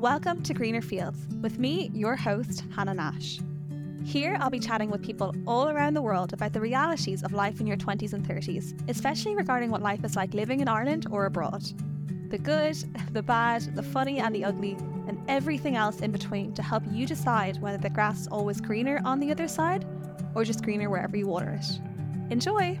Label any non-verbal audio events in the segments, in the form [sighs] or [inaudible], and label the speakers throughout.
Speaker 1: Welcome to Greener Fields with me, your host, Hannah Nash. Here, I'll be chatting with people all around the world about the realities of life in your 20s and 30s, especially regarding what life is like living in Ireland or abroad. The good, [laughs] the bad, the funny, and the ugly, and everything else in between to help you decide whether the grass is always greener on the other side or just greener wherever you water it. Enjoy!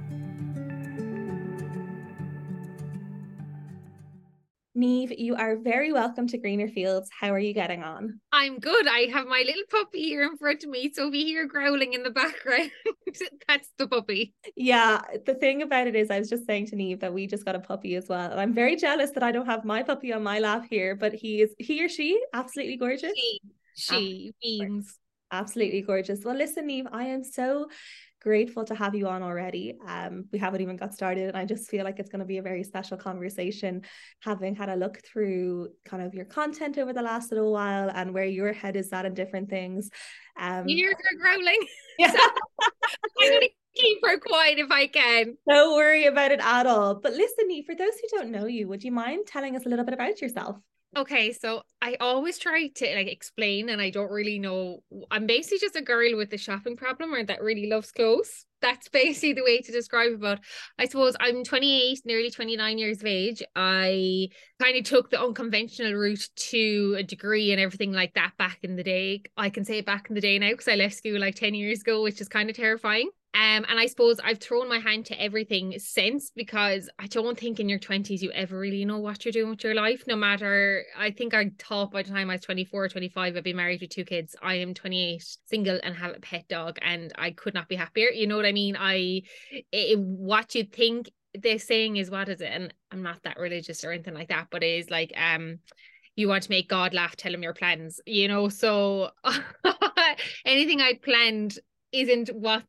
Speaker 1: Niamh, you are very welcome to Greener Fields. How are you getting on?
Speaker 2: I'm good. I have my little puppy here in front of me. So if you hear growling in the background, [laughs] that's the puppy.
Speaker 1: Yeah. The thing about it is, I was just saying to Niamh that we just got a puppy as well. And I'm very jealous that I don't have my puppy on my lap here, but he is, he or she, absolutely gorgeous.
Speaker 2: She, she beams.
Speaker 1: Absolutely gorgeous. Well, listen, Niamh, I am so grateful to have you on already. Um, we haven't even got started, and I just feel like it's going to be a very special conversation, having had a look through kind of your content over the last little while and where your head is at in different things.
Speaker 2: Um, hear her growling. [laughs] Yeah. I'm going to keep her quiet if I can.
Speaker 1: Don't worry about it at all. But listen, for those who don't know you, would you mind telling us a little bit about yourself?
Speaker 2: Okay, so I always try to like explain, and I don't really know. I'm basically just a girl with a shopping problem or that really loves clothes. That's basically the way to describe it. But I suppose I'm 28, nearly 29 years of age. I kind of took the unconventional route to a degree and everything like that back in the day. I can say back in the day now because I left school like 10 years ago, which is kind of terrifying. Um, and I suppose I've thrown my hand to everything since because I don't think in your 20s you ever really know what you're doing with your life. No matter, I think I thought by the time I was 24 or 25, I'd be married with two kids. I am 28, single, and have a pet dog, and I could not be happier. You know what I mean? I, it, what you think they're saying is what is it? And I'm not that religious or anything like that, but it is like, um, you want to make God laugh, tell him your plans, you know. So [laughs] anything I'd planned isn't what's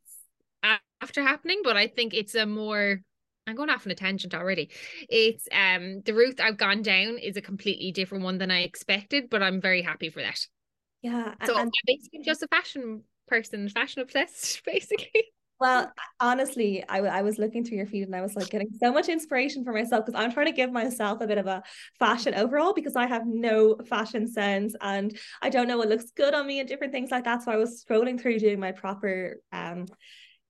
Speaker 2: after happening, but I think it's a more I'm going off on a tangent already. It's um the route I've gone down is a completely different one than I expected, but I'm very happy for that.
Speaker 1: Yeah.
Speaker 2: So and- I'm basically just a fashion person, fashion obsessed, [laughs] basically.
Speaker 1: Well, honestly, I, I was looking through your feed and I was like getting so much inspiration for myself because I'm trying to give myself a bit of a fashion overall because I have no fashion sense and I don't know what looks good on me and different things like that. So I was scrolling through doing my proper um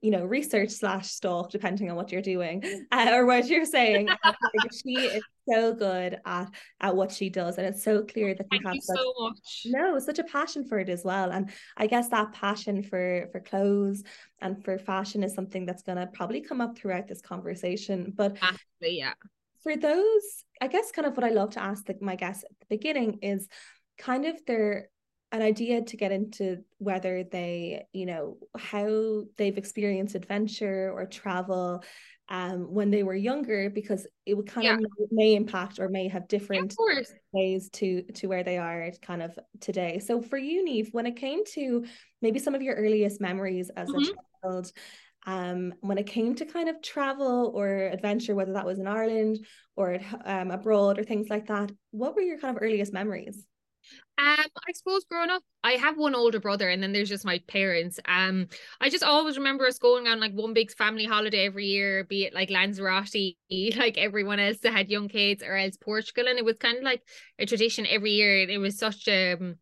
Speaker 1: you know research slash stalk depending on what you're doing uh, or what you're saying. [laughs] She is so good at at what she does and it's so clear that
Speaker 2: Thank
Speaker 1: you have
Speaker 2: you
Speaker 1: such,
Speaker 2: so much.
Speaker 1: No such a passion for it as well. And i guess that passion for for clothes and for fashion is something that's going to probably come up throughout this conversation. But
Speaker 2: Absolutely, yeah.
Speaker 1: for those i guess kind of what i love to ask the, my guests at the beginning is kind of their an idea to get into whether they, you know, how they've experienced adventure or travel um, when they were younger, because it would kind yeah. of may impact or may have different ways to to where they are kind of today. So for you, Niamh, when it came to maybe some of your earliest memories as mm-hmm. a child, um, when it came to kind of travel or adventure, whether that was in Ireland or um, abroad or things like that, what were your kind of earliest memories?
Speaker 2: Um, I suppose growing up, I have one older brother, and then there's just my parents. Um, I just always remember us going on like one big family holiday every year, be it like Lanzarote, [laughs] like everyone else that had young kids, or else Portugal, and it was kind of like a tradition every year. It was such a, um,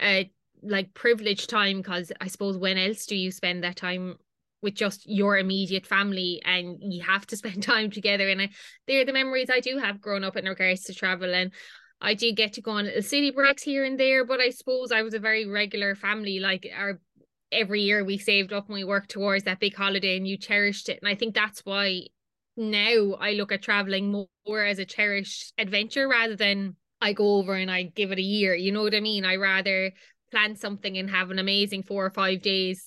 Speaker 2: a like privileged time because I suppose when else do you spend that time with just your immediate family and you have to [laughs] spend time together and I they're the memories I do have growing up in regards to travel and I did get to go on little city breaks here and there, but I suppose I was a very regular family. Like our every year we saved up and we worked towards that big holiday and you cherished it. And I think that's why now I look at traveling more as a cherished adventure rather than I go over and I give it a year. You know what I mean? I rather plan something and have an amazing four or five days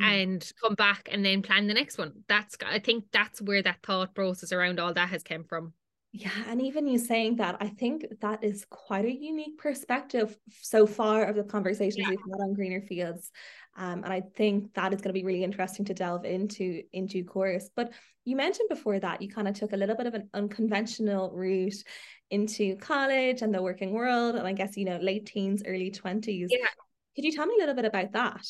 Speaker 2: mm. and come back and then plan the next one. That's I think that's where that thought process around all that has come from.
Speaker 1: Yeah, and even you saying that, I think that is quite a unique perspective so far of the conversations yeah. we've had on greener fields. Um, and I think that is going to be really interesting to delve into in due course. But you mentioned before that you kind of took a little bit of an unconventional route into college and the working world, and I guess you know late teens, early twenties.
Speaker 2: Yeah.
Speaker 1: Could you tell me a little bit about that?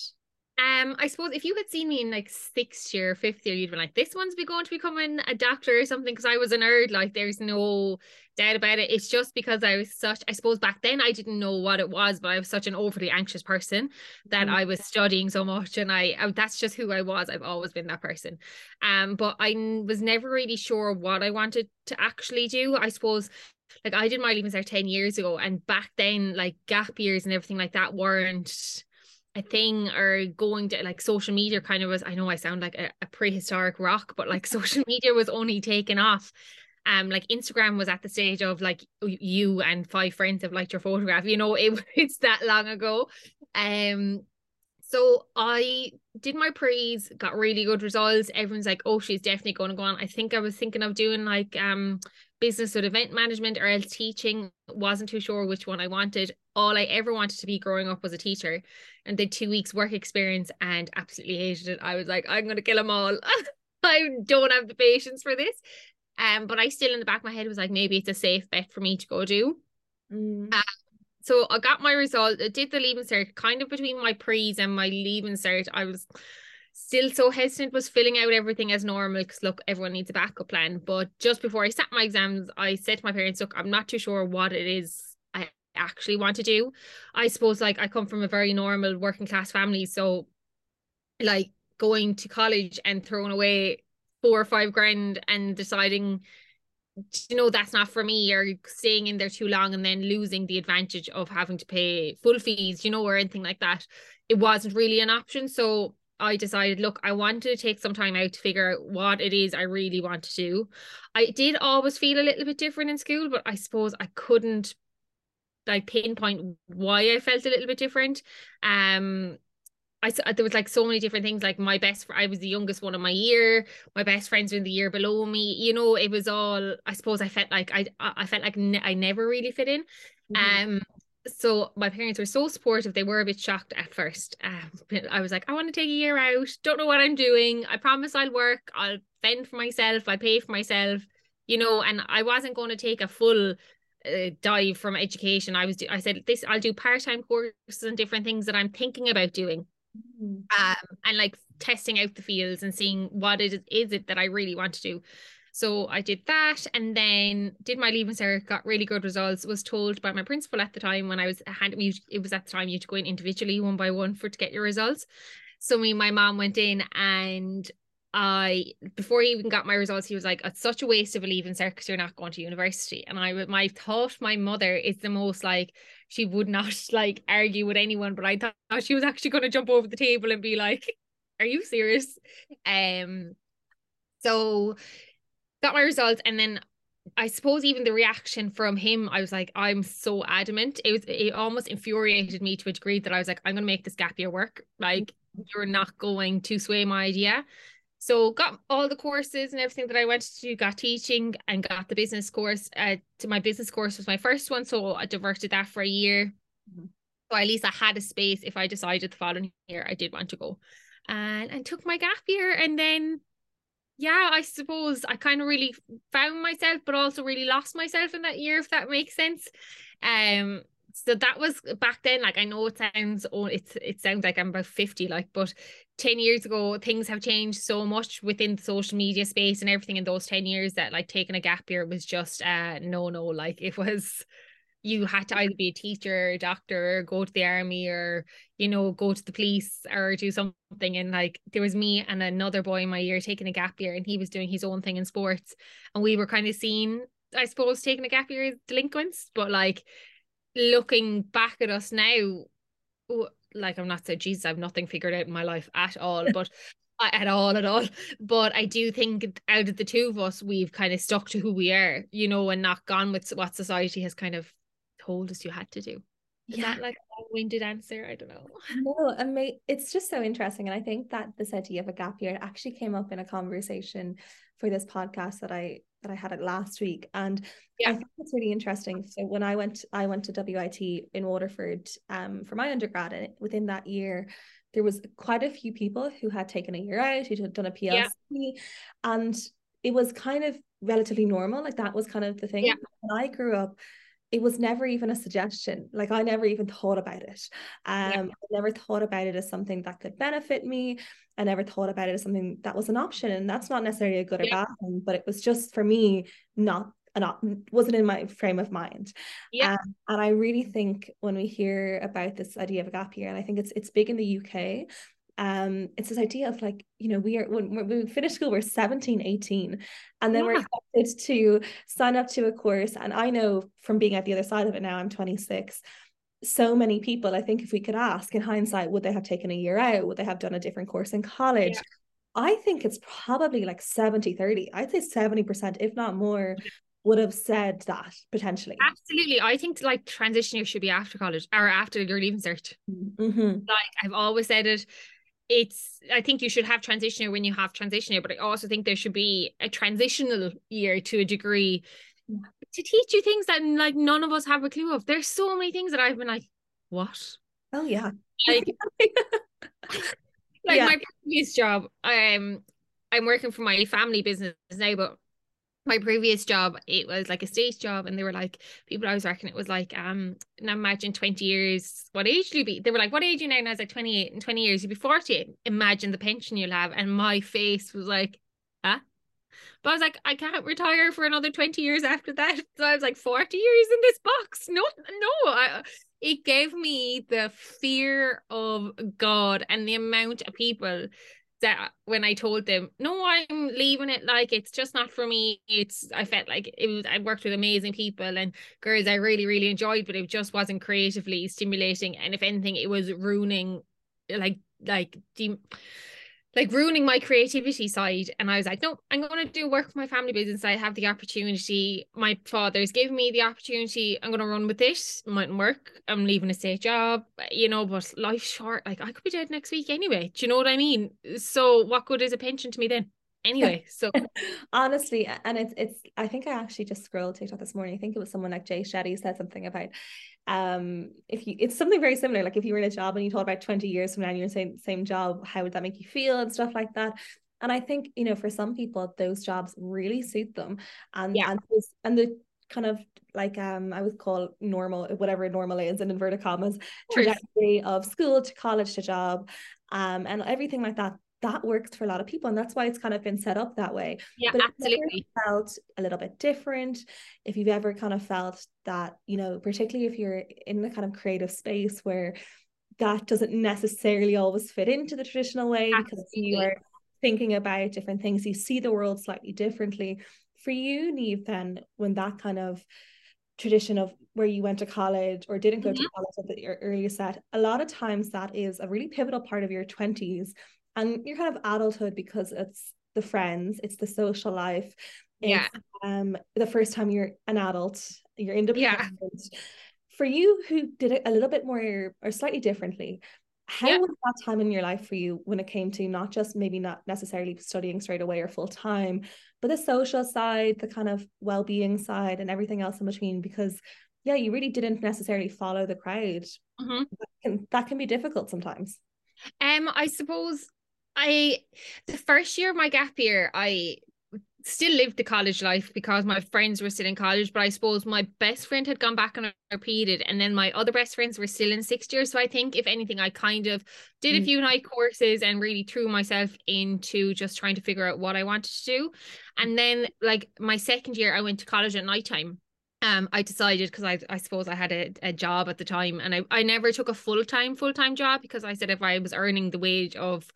Speaker 2: Um, I suppose if you had seen me in like sixth year, fifth year, you'd be like, this one's be going to becoming a doctor or something because I was a nerd. Like, there's no doubt about it. It's just because I was such, I suppose back then I didn't know what it was, but I was such an overly anxious person that mm-hmm. I was studying so much, and I, I that's just who I was. I've always been that person. Um, but I was never really sure what I wanted to actually do. I suppose like I did my leaving cert 10 years ago and back then like gap years and everything like that weren't a thing or going to like social media kind of was I know I sound like a, a prehistoric rock but like [laughs] social media was only taken off. Um like Instagram was at the stage of like you and five friends have liked your photograph you know [laughs] it, it's that long ago. Um so I did my pre's got really good results everyone's like oh she's definitely going to go on I think I was thinking of doing like um business or event management or else teaching wasn't too sure which one I wanted all I ever wanted to be growing up was a teacher and did two weeks work experience and absolutely hated it. I was like, I'm gonna kill them all. [laughs] I don't have the patience for this. Um, but I still in the back of my head was like, maybe it's a safe bet for me to go do. Mm. Um, so I got my result. I did the leaving cert kind of between my pre's and my leaving cert. I was still so hesitant was filling out everything as normal because look everyone needs a backup plan but just before i sat my exams i said to my parents look i'm not too sure what it is i actually want to do. I suppose like I come from a very normal working class family, so like going to college and throwing away four or five grand and deciding you know that's not for me or staying in there too long and then losing the advantage of having to pay full fees you know or anything like that it wasn't really an option so I decided, look, I wanted to take some time out to figure out what it is I really want to do. I did always feel a little bit different in school, but I suppose I couldn't like pinpoint why I felt a little bit different. Um, I there was like so many different things. Like my best, I was the youngest one of my year. My best friends were in the year below me. You know, it was all. I suppose I felt like I I felt like ne- I never really fit in. Mm-hmm. Um, so my parents were so supportive. They were a bit shocked at first. Um, I was like, I want to take a year out. Don't know what I'm doing. I promise I'll work. I'll fend for myself. I'll pay for myself. You know, and I wasn't going to take a full uh, dive from education. I was do- I said this I'll do part-time courses and different things that I'm thinking about doing. Mm. Um and like testing out the fields and seeing what it is, is it that I really want to do. So I did that and then did my leaving cert, got really good results. Was told by my principal at the time when I was me it was at the time you had to go in individually one by one for to get your results. So me my mom went in and I before he even got my results, he was like, "It's such a waste of a leaving cert because you're not going to university." And I, my thought, my mother is the most like she would [laughs] not like argue with anyone, but I thought she was actually going to jump over the table and be like, [laughs] "Are you serious?" Um, so got my results, and then I suppose even the reaction from him, I was like, I'm so adamant. It was it almost infuriated me to a degree that I was like, I'm gonna make this gap year work. Like you're not going to sway my idea. So got all the courses and everything that I went to got teaching and got the business course. Uh, to my business course was my first one, so I diverted that for a year. Mm-hmm. So at least I had a space if I decided the following year I did want to go, and and took my gap year, and then yeah, I suppose I kind of really found myself, but also really lost myself in that year, if that makes sense. Um, so that was back then like i know it sounds oh it's it sounds like i'm about 50 like but 10 years ago things have changed so much within the social media space and everything in those 10 years that like taking a gap year was just uh no no like it was you had to either be a teacher doctor or go to the army or you know go to the police or do something. And like there was me and another boy in my year taking a gap year and he was doing his own thing in sports. And we were kind of seen I suppose taking a gap year as delinquents. But like looking back at us now, like I'm not saying Jesus, I've nothing figured out in my life at all, but at all at all. But I do think out of the two of us, we've kind of stuck to who we are, you know, and not gone with what society has kind of told us you had to do. Is yeah. that like a long-winded answer? I don't know.
Speaker 1: No, mean, it's just so interesting. And I think that this idea of a gap year actually came up in a conversation for this podcast that I that I had it last week. And yeah. I think it's really interesting. So when I went, I went to WIT in Waterford um, for my undergrad, and within that year, there was quite a few people who had taken a year out, who had done a PLC, yeah. and it was kind of relatively normal. Like that was kind of the thing. Yeah. When I grew up, it was never even a suggestion. Like I never even thought about it. Um, yeah. I never thought about it as something that could benefit me. I never thought about it as something that was an option. And that's not necessarily a good yeah. or bad thing, but it was just for me not an wasn't in my frame of mind.
Speaker 2: Yeah. Um,
Speaker 1: and I really think when we hear about this idea of a gap year, and I think it's it's big in the UK, um it's this idea of like you know we are when we finish school we're 17 18 and then yeah. we're expected to sign up to a course and i know from being at the other side of it now i'm 26 so many people i think if we could ask in hindsight would they have taken a year out would they have done a different course in college yeah. i think it's probably like 70 30 i'd say 70% if not more would have said that potentially.
Speaker 2: Absolutely. I think like transition year should be after college or after your leaving cert.
Speaker 1: Mm-hmm.
Speaker 2: Like I've always said it it's I think you should have transition year when you have transition year, but I also think there should be a transitional year to a degree to teach you things that like none of us have a clue of. There's so many things that I've been like, what?
Speaker 1: Oh yeah.
Speaker 2: Like, [laughs] like yeah. my previous job, um I'm working for my family business now, but my previous job, it was like a state job, and they were like, people I was working, it was like, um, now imagine 20 years, what age do you be? They were like, what age you now? And I was like, 28, in 20 years, you'll be 40. Imagine the pension you'll have. And my face was like, huh? But I was like, I can't retire for another 20 years after that. [laughs] So I was like, 40 years in this box. No, no. I, it gave me the fear of God and the amount of people that when I told them, no, I'm leaving it, like it's just not for me. It's I felt like it was I worked with amazing people and girls I really, really enjoyed, but it just wasn't creatively stimulating. And if anything, it was ruining like like de- like ruining my creativity side. And I was like, no, I'm going to do work with my family business. I have the opportunity. My father's given me the opportunity. I'm going to run with this. It mightn't work. I'm leaving a state job, you know, but life's short. Like I could be dead next week anyway. Do you know what I mean? So what good is a pension to me then? anyway [laughs] so
Speaker 1: honestly and it's it's i think i actually just scrolled tiktok this morning i think it was someone like jay shetty said something about um if you it's something very similar like if you were in a job and you thought about 20 years from now and you're in the same same job how would that make you feel and stuff like that? And i think you know for some people those jobs really suit them and
Speaker 2: yeah.
Speaker 1: and, and the kind of like um I would call normal whatever normal is in inverted commas trajectory of school to college to job um and everything like that that works for a lot of people and that's why it's kind of been set up that way
Speaker 2: yeah but absolutely
Speaker 1: felt a little bit different if you've ever kind of felt that you know particularly if you're in the kind of creative space where that doesn't necessarily always fit into the traditional way absolutely. because you are thinking about different things you see the world slightly differently for you Niamh then when that kind of tradition of where you went to college or didn't go mm-hmm. to college at the earlier set a lot of times that is a really pivotal part of your 20s and your kind of adulthood because it's the friends, it's the social life.
Speaker 2: yeah.
Speaker 1: Um, the first time you're an adult, you're independent.
Speaker 2: Yeah.
Speaker 1: For you who did it a little bit more or slightly differently, how yeah. was that time in your life for you when it came to not just maybe not necessarily studying straight away or full time, but the social side, the kind of well-being side and everything else in between? Because yeah, you really didn't necessarily follow the crowd.
Speaker 2: Mm-hmm.
Speaker 1: That, can, that can be difficult sometimes.
Speaker 2: Um, I suppose I the first year of my gap year, I still lived the college life because my friends were still in college, but I suppose my best friend had gone back and repeated, and then my other best friends were still in sixth year. So I think, if anything, I kind of did a mm. few night courses and really threw myself into just trying to figure out what I wanted to do. And then, like my second year, I went to college at nighttime. Um, I decided because I I suppose I had a, a job at the time, and I, I never took a full time full time job because I said if I was earning the wage of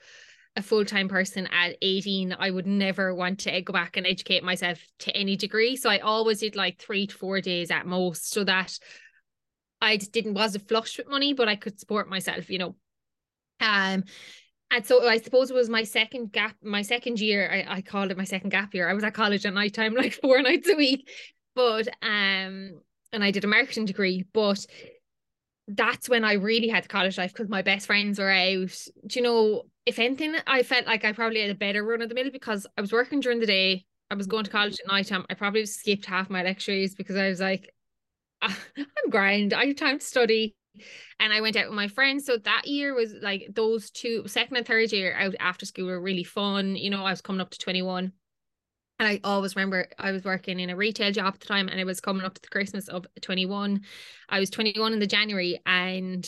Speaker 2: a full-time person at 18 i would never want to go back and educate myself to any degree so i always did like three to four days at most so that i didn't wasn't flush with money but i could support myself you know um and so I suppose it was my second gap, my second year. I, I called it my second gap year. I was at college at night time, [laughs] like four nights a week. But um, and I did a marketing degree. But that's when I really had college life because my best friends were out. Do you know, if anything, I felt like I probably had a better run of the middle because I was working during the day. I was going to college at night time. I probably skipped half my lectures because I was like, [laughs] I'm grind. I have time to study. And I went out with my friends. So that year was like those two, second and third year out after school were really fun. You know, I was coming up to 21. And I always remember I was working in a retail job at the time and it was coming up to the Christmas of 21. I was 21 in the January and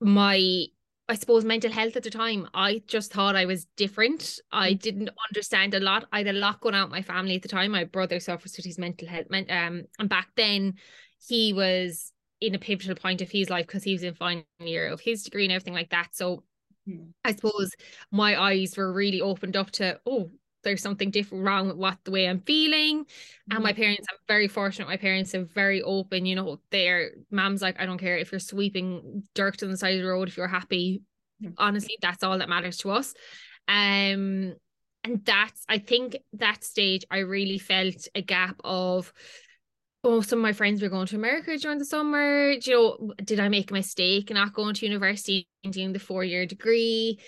Speaker 2: my I suppose mental health at the time, I just thought I was different. I mm. didn't understand a lot. I had a lot going on with my family at the time. My brother suffers with his mental health. Um, and back then he was in a pivotal point of his life because he was in final year of his degree and everything like that. So hmm. I suppose my eyes were really opened up to, oh, there's something different wrong with what the way I'm feeling. Mm-hmm. And my mm-hmm. parents, I'm very fortunate. My parents are very open. You know, their mom's like, I don't care if you're sweeping dirt on the side of the road, if you're happy. Mm-hmm. Honestly, that's all that matters to us. Um, and that's I think that stage I really felt a gap of oh, some of my friends were going to America during the summer. Do you know, did I make a mistake not going to university and doing the four year degree?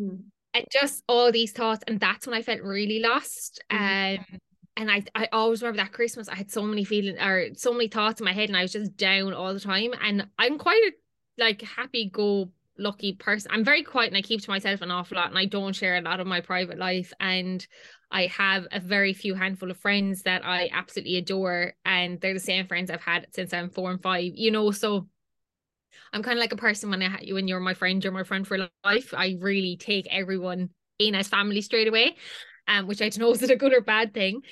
Speaker 2: Mm and just all these thoughts and that's when I felt really lost mm-hmm. um and I I always remember that Christmas I had so many feelings or so many thoughts in my head and I was just down all the time and I'm quite a like happy go lucky person I'm very quiet and I keep to myself an awful lot and I don't share a lot of my private life and I have a very few handful of friends that I absolutely adore and they're the same friends I've had since I'm four and five you know so I'm kind of like a person when I you when you're my friend, you're my friend for life. I really take everyone in as family straight away, um, which I don't know is it a good or bad thing,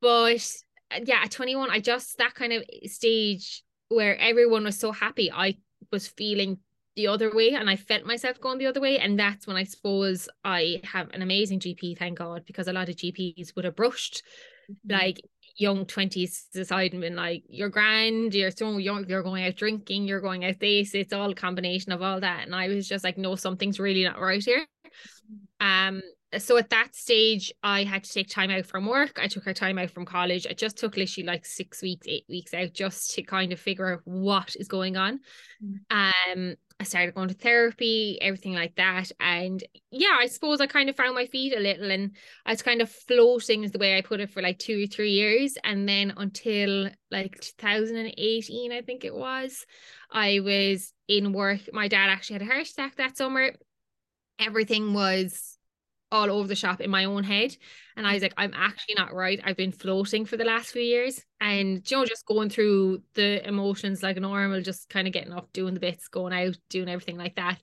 Speaker 2: but uh, yeah, at 21, I just that kind of stage where everyone was so happy, I was feeling the other way and I felt myself going the other way. And that's when I suppose I have an amazing GP, thank God, because a lot of GPs would have brushed mm-hmm. like young 20s aside and been like, you're grand, you're so young, you're going out drinking, you're going out this, it's all a combination of all that. And I was just like, no, something's really not right here. Um, so at that stage, I had to take time out from work. I took a time out from college. I just took literally like six weeks, eight weeks out just to kind of figure out what is going on. Mm. Um, I started going to therapy, everything like that. And yeah, I suppose I kind of found my feet a little and I was kind of floating is the way I put it for like two or three years. And then until like 2018, I think it was, I was in work. My dad actually had a heart attack that summer. Everything was all over the shop in my own head. And I was like, I'm actually not right. I've been floating for the last few years. And you know, just going through the emotions like normal, just kind of getting up, doing the bits, going out, doing everything like that.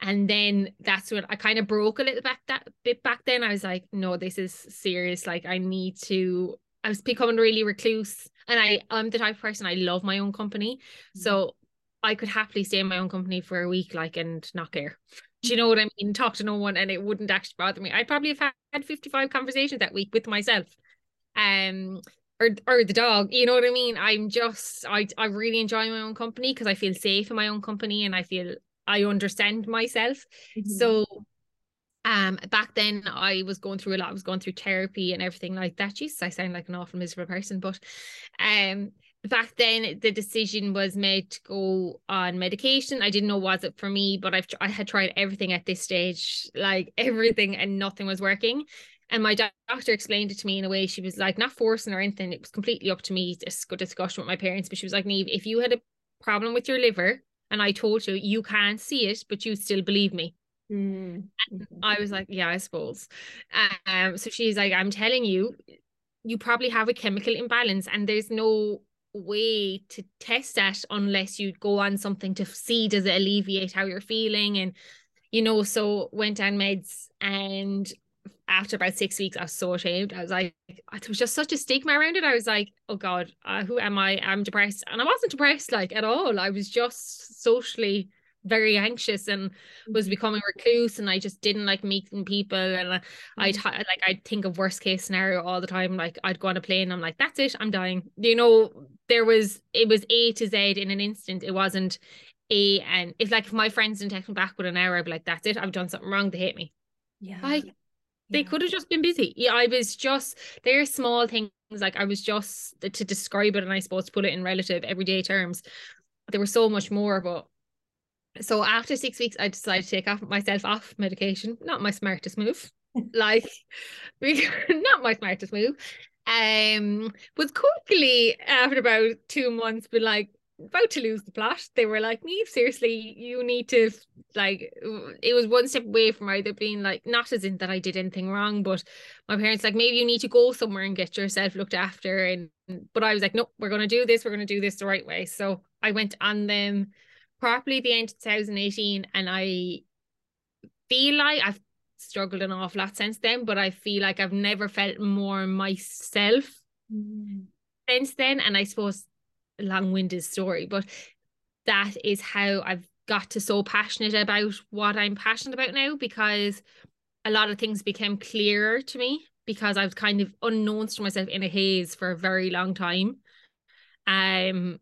Speaker 2: And then that's when I kind of broke a little back that bit back then. I was like, no, this is serious. Like I need to I was becoming really recluse. And I I'm the type of person I love my own company. Mm-hmm. So I could happily stay in my own company for a week, like and not care. Do you know what I mean? Talk to no one and it wouldn't actually bother me. I'd probably have had 55 conversations that week with myself. Um or or the dog, you know what I mean? I'm just I I really enjoy my own company because I feel safe in my own company and I feel I understand myself. Mm-hmm. So um back then I was going through a lot, I was going through therapy and everything like that. Jesus, I sound like an awful miserable person, but um back then the decision was made to go on medication i didn't know was it for me but i've i had tried everything at this stage like [laughs] everything and nothing was working and my doctor explained it to me in a way she was like not forcing or anything it was completely up to me to go discussion with my parents but she was like Niamh if you had a problem with your liver and i told you you can't see it but you still believe me mm. I was like, yeah, I suppose. Um, so she's like, I'm telling you, you probably have a chemical imbalance, and there's no way to test that unless you go on something to see does it alleviate how you're feeling? And you know so went on meds and after about six weeks I was so ashamed. I was like it was just such a stigma around it. I was like oh god uh, who am I? I'm depressed. And I wasn't depressed like at all. I was just socially very anxious and was mm-hmm. becoming recluse and I just didn't like meeting people and I'd mm-hmm. like I'd think of worst case scenario all the time like I'd go on a plane I'm like that's it I'm dying you know there was it was A to Z in an instant it wasn't A and if like if my friends didn't text me back with an hour I'd be like that's it I've done something wrong they hate me
Speaker 1: yeah
Speaker 2: like they could have just been busy yeah I was just there's small things like I was just to describe it and I suppose to put it in relative everyday terms there was so much more but so after six weeks, I decided to take off myself off medication. Not my smartest move. [laughs] like [laughs] [laughs] not my smartest move. Um, was quickly after about two months, be like, about to lose the plot. They were like, Niamh, seriously, you need to like it was one step away from either being like not as in that I did anything wrong, but my parents like maybe you need to go somewhere and get yourself looked after. And but I was like, no, we're gonna do this, we're gonna do this the right way. So I went on them properly the end of 2018 and I feel like I've struggled an awful lot since then, but I feel like I've never felt more myself mm. since then. And I suppose long-winded story, but that is how I've got to so passionate about what I'm passionate about now because a lot of things became clearer to me because I was kind of unknown to myself in a haze for a very long time. Um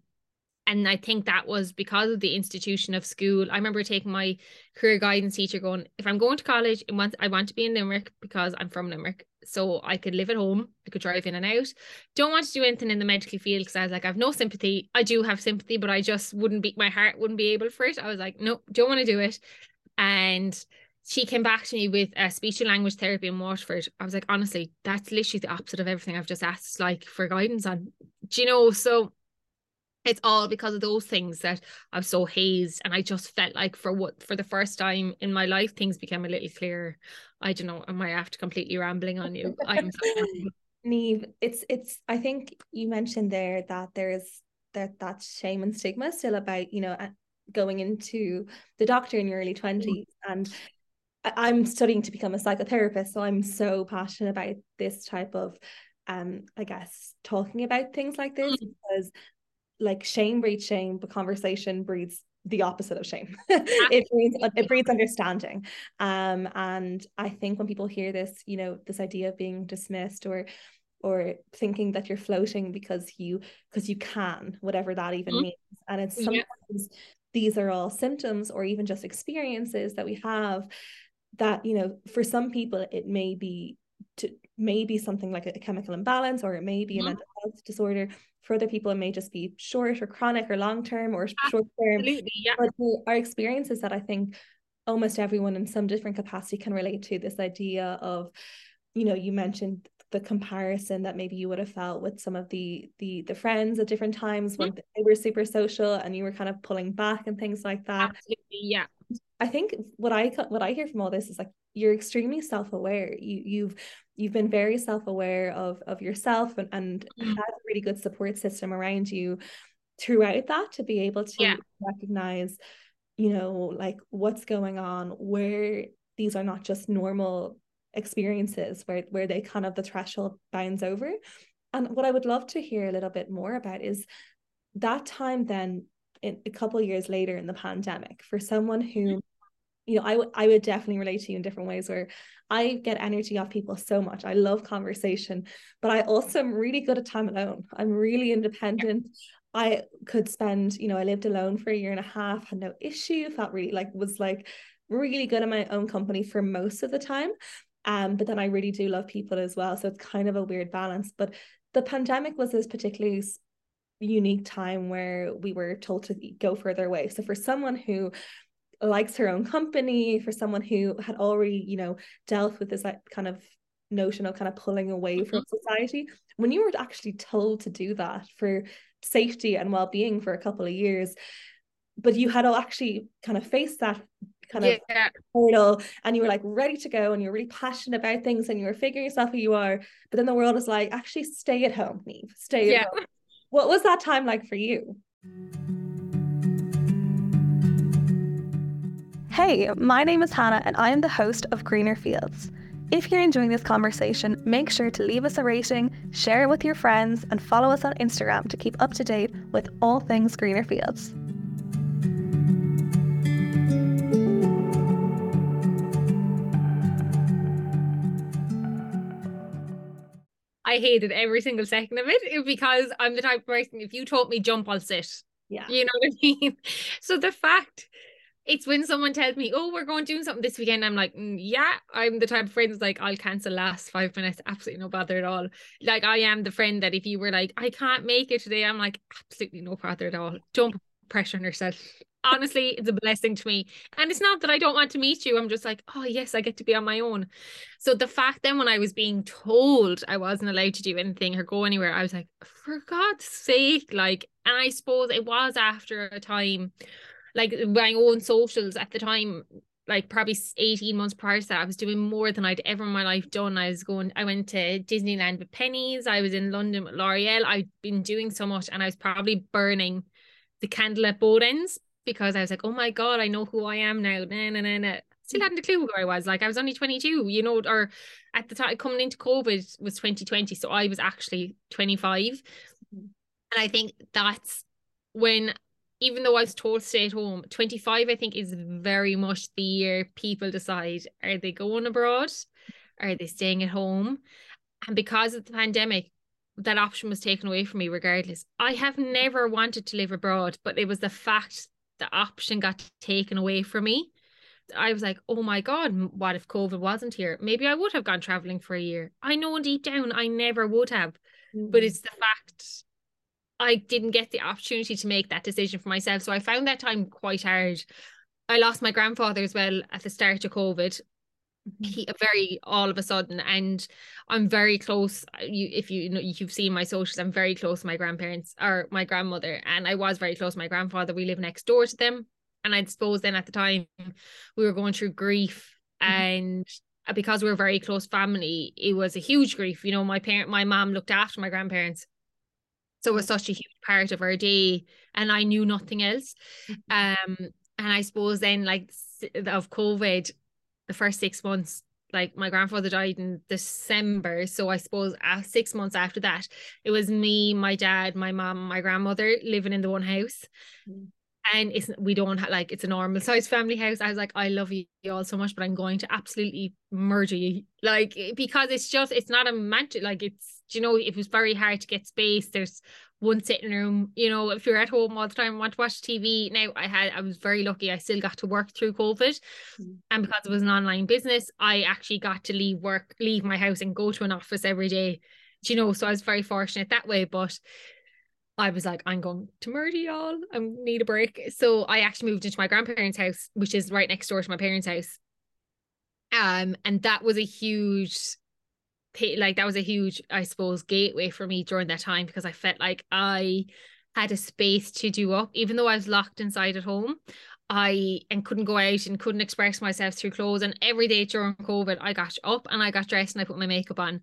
Speaker 2: and I think that was because of the institution of school. I remember taking my career guidance teacher going, if I'm going to college, I want, I want to be in Limerick because I'm from Limerick. So I could live at home, I could drive in and out. Don't want to do anything in the medical field because I was like, I have no sympathy. I do have sympathy, but I just wouldn't be, my heart wouldn't be able for it. I was like, no, don't want to do it. And she came back to me with a speech and language therapy in Waterford. I was like, honestly, that's literally the opposite of everything I've just asked, like for guidance on. Do you know? So it's all because of those things that I'm so hazed and I just felt like for what for the first time in my life things became a little clearer. I don't know, am I after completely rambling on you? I'm [laughs]
Speaker 1: Niamh, it's it's I think you mentioned there that there's that that shame and stigma still about, you know, going into the doctor in your early 20s mm. and I'm studying to become a psychotherapist, so I'm so passionate about this type of um I guess talking about things like this mm. because like shame breeds shame, but conversation breeds the opposite of shame. [laughs] it breeds it breeds understanding. Um, and I think when people hear this, you know, this idea of being dismissed or or thinking that you're floating because you because you can, whatever that even mm-hmm. means. And it's sometimes yeah. these are all symptoms or even just experiences that we have that, you know, for some people it may be to maybe something like a, chemical imbalance or it may be a mm-hmm. mental health disorder for other people, it may just be short or chronic or long term or short term.
Speaker 2: Yeah.
Speaker 1: But our experiences that I think almost everyone in some different capacity can relate to this idea of, you know, you mentioned the comparison that maybe you would have felt with some of the the the friends at different times when mm-hmm. they were super social and you were kind of pulling back and things like that.
Speaker 2: Absolutely, yeah.
Speaker 1: I think what I what I hear from all this is like you're extremely self-aware. You you've you've been very self-aware of of yourself and, and mm. had a really good support system around you throughout that to be able to
Speaker 2: yeah.
Speaker 1: recognize, you know, like what's going on, where these are not just normal experiences where where they kind of the threshold bounds over. And what I would love to hear a little bit more about is that time then in, a couple years later in the pandemic for someone who mm-hmm you know, I, w- I would definitely relate to you in different ways where I get energy off people so much. I love conversation, but I also am really good at time alone. I'm really independent. I could spend, you know, I lived alone for a year and a half, had no issue, felt really like was like really good in my own company for most of the time. Um, but then I really do love people as well. So it's kind of a weird balance. But the pandemic was this particularly unique time where we were told to go further away. So for someone who likes her own company for someone who had already you know dealt with this like, kind of notion of kind of pulling away from mm-hmm. society when you were actually told to do that for safety and well-being for a couple of years but you had actually kind of faced that kind of yeah. hurdle and you were like ready to go and you're really passionate about things and you were figuring yourself who you are but then the world is like actually stay at home Niamh stay yeah. at home what was that time like for you Hey, my name is Hannah and I am the host of Greener Fields. If you're enjoying this conversation, make sure to leave us a rating, share it with your friends, and follow us on Instagram to keep up to date with all things Greener Fields.
Speaker 2: I hated every single second of it because I'm the type of person, if you told me jump, I'll sit.
Speaker 1: Yeah.
Speaker 2: You know what I mean? [laughs] So the fact it's when someone tells me, "Oh, we're going to do something this weekend." I'm like, mm, "Yeah." I'm the type of friend that's like, "I'll cancel last five minutes." Absolutely no bother at all. Like I am the friend that if you were like, "I can't make it today," I'm like, "Absolutely no bother at all." Don't put pressure on yourself. honestly, it's a blessing to me. And it's not that I don't want to meet you. I'm just like, oh yes, I get to be on my own. So the fact then when I was being told I wasn't allowed to do anything or go anywhere, I was like, for God's sake, like, and I suppose it was after a time, like my own socials at the time, like probably 18 months prior to that, I was doing more than I'd ever in my life done. I was going, I went to Disneyland with Penneys, I was in London with L'Oreal. I'd been doing so much and I was probably burning the candle at both ends because I was like, oh my God, I know who I am now. Nah, nah, nah, nah. Still hadn't a clue who I was. Like I was only 22, you know, or at the time coming into COVID was 2020. So I was actually 25. Mm-hmm. And I think that's when even though I was told to stay at home, 25, I think, is very much the year people decide are they going abroad? Are they staying at home? And because of the pandemic, that option was taken away from me regardless. I have never wanted to live abroad, but it was the fact the option got taken away from me. I was like, oh my God, what if COVID wasn't here? Maybe I would have gone traveling for a year. I know deep down I never would have, mm-hmm. but it's the fact I didn't get the opportunity to make that decision for myself. So I found that time quite hard. I lost my grandfather as well at the start of COVID he very all of a sudden and i'm very close you if you, you know you've seen my socials i'm very close to my grandparents or my grandmother and i was very close to my grandfather we live next door to them and i suppose then at the time we were going through grief mm-hmm. and because we were very close family it was a huge grief you know my parent my mom looked after my grandparents so it was such a huge part of our day and i knew nothing else mm-hmm. um and i suppose then like of covid the first six months like my grandfather died in December. So I suppose uh, six months after that, it was me, my dad, my mom, my grandmother living in the one house. Mm. And it's we don't have like it's a normal sized family house. I was like, I love you all so much, but I'm going to absolutely murder you. Like because it's just it's not a mansion, like it's you know, it was very hard to get space. There's one sitting room. You know, if you're at home all the time and want to watch TV. Now I had I was very lucky. I still got to work through COVID. Mm. And because it was an online business, I actually got to leave work, leave my house and go to an office every day. Do you know, so I was very fortunate that way. But I was like, I'm going to murder y'all. I need a break. So I actually moved into my grandparents' house, which is right next door to my parents' house. Um, and that was a huge like that was a huge i suppose gateway for me during that time because i felt like i had a space to do up even though i was locked inside at home i and couldn't go out and couldn't express myself through clothes and every day during covid i got up and i got dressed and i put my makeup on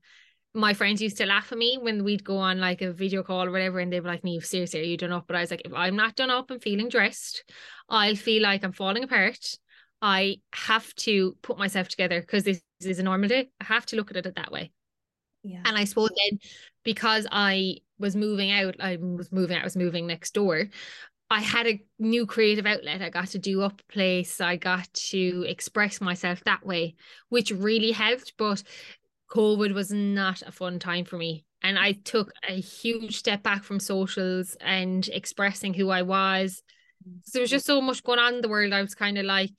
Speaker 2: my friends used to laugh at me when we'd go on like a video call or whatever and they'd be like Niamh seriously are you done up but I was like if I'm not done up and feeling dressed I'll feel like I'm falling apart I have to put myself together because this is a normal day I have to look at it that way
Speaker 1: yeah.
Speaker 2: And I suppose then because I was moving out, I was moving, I was moving next door. I had a new creative outlet. I got to do up place. I got to express myself that way, which really helped. But COVID was not a fun time for me. And I took a huge step back from socials and expressing who I was. So there was just so much going on in the world. I was kind of like,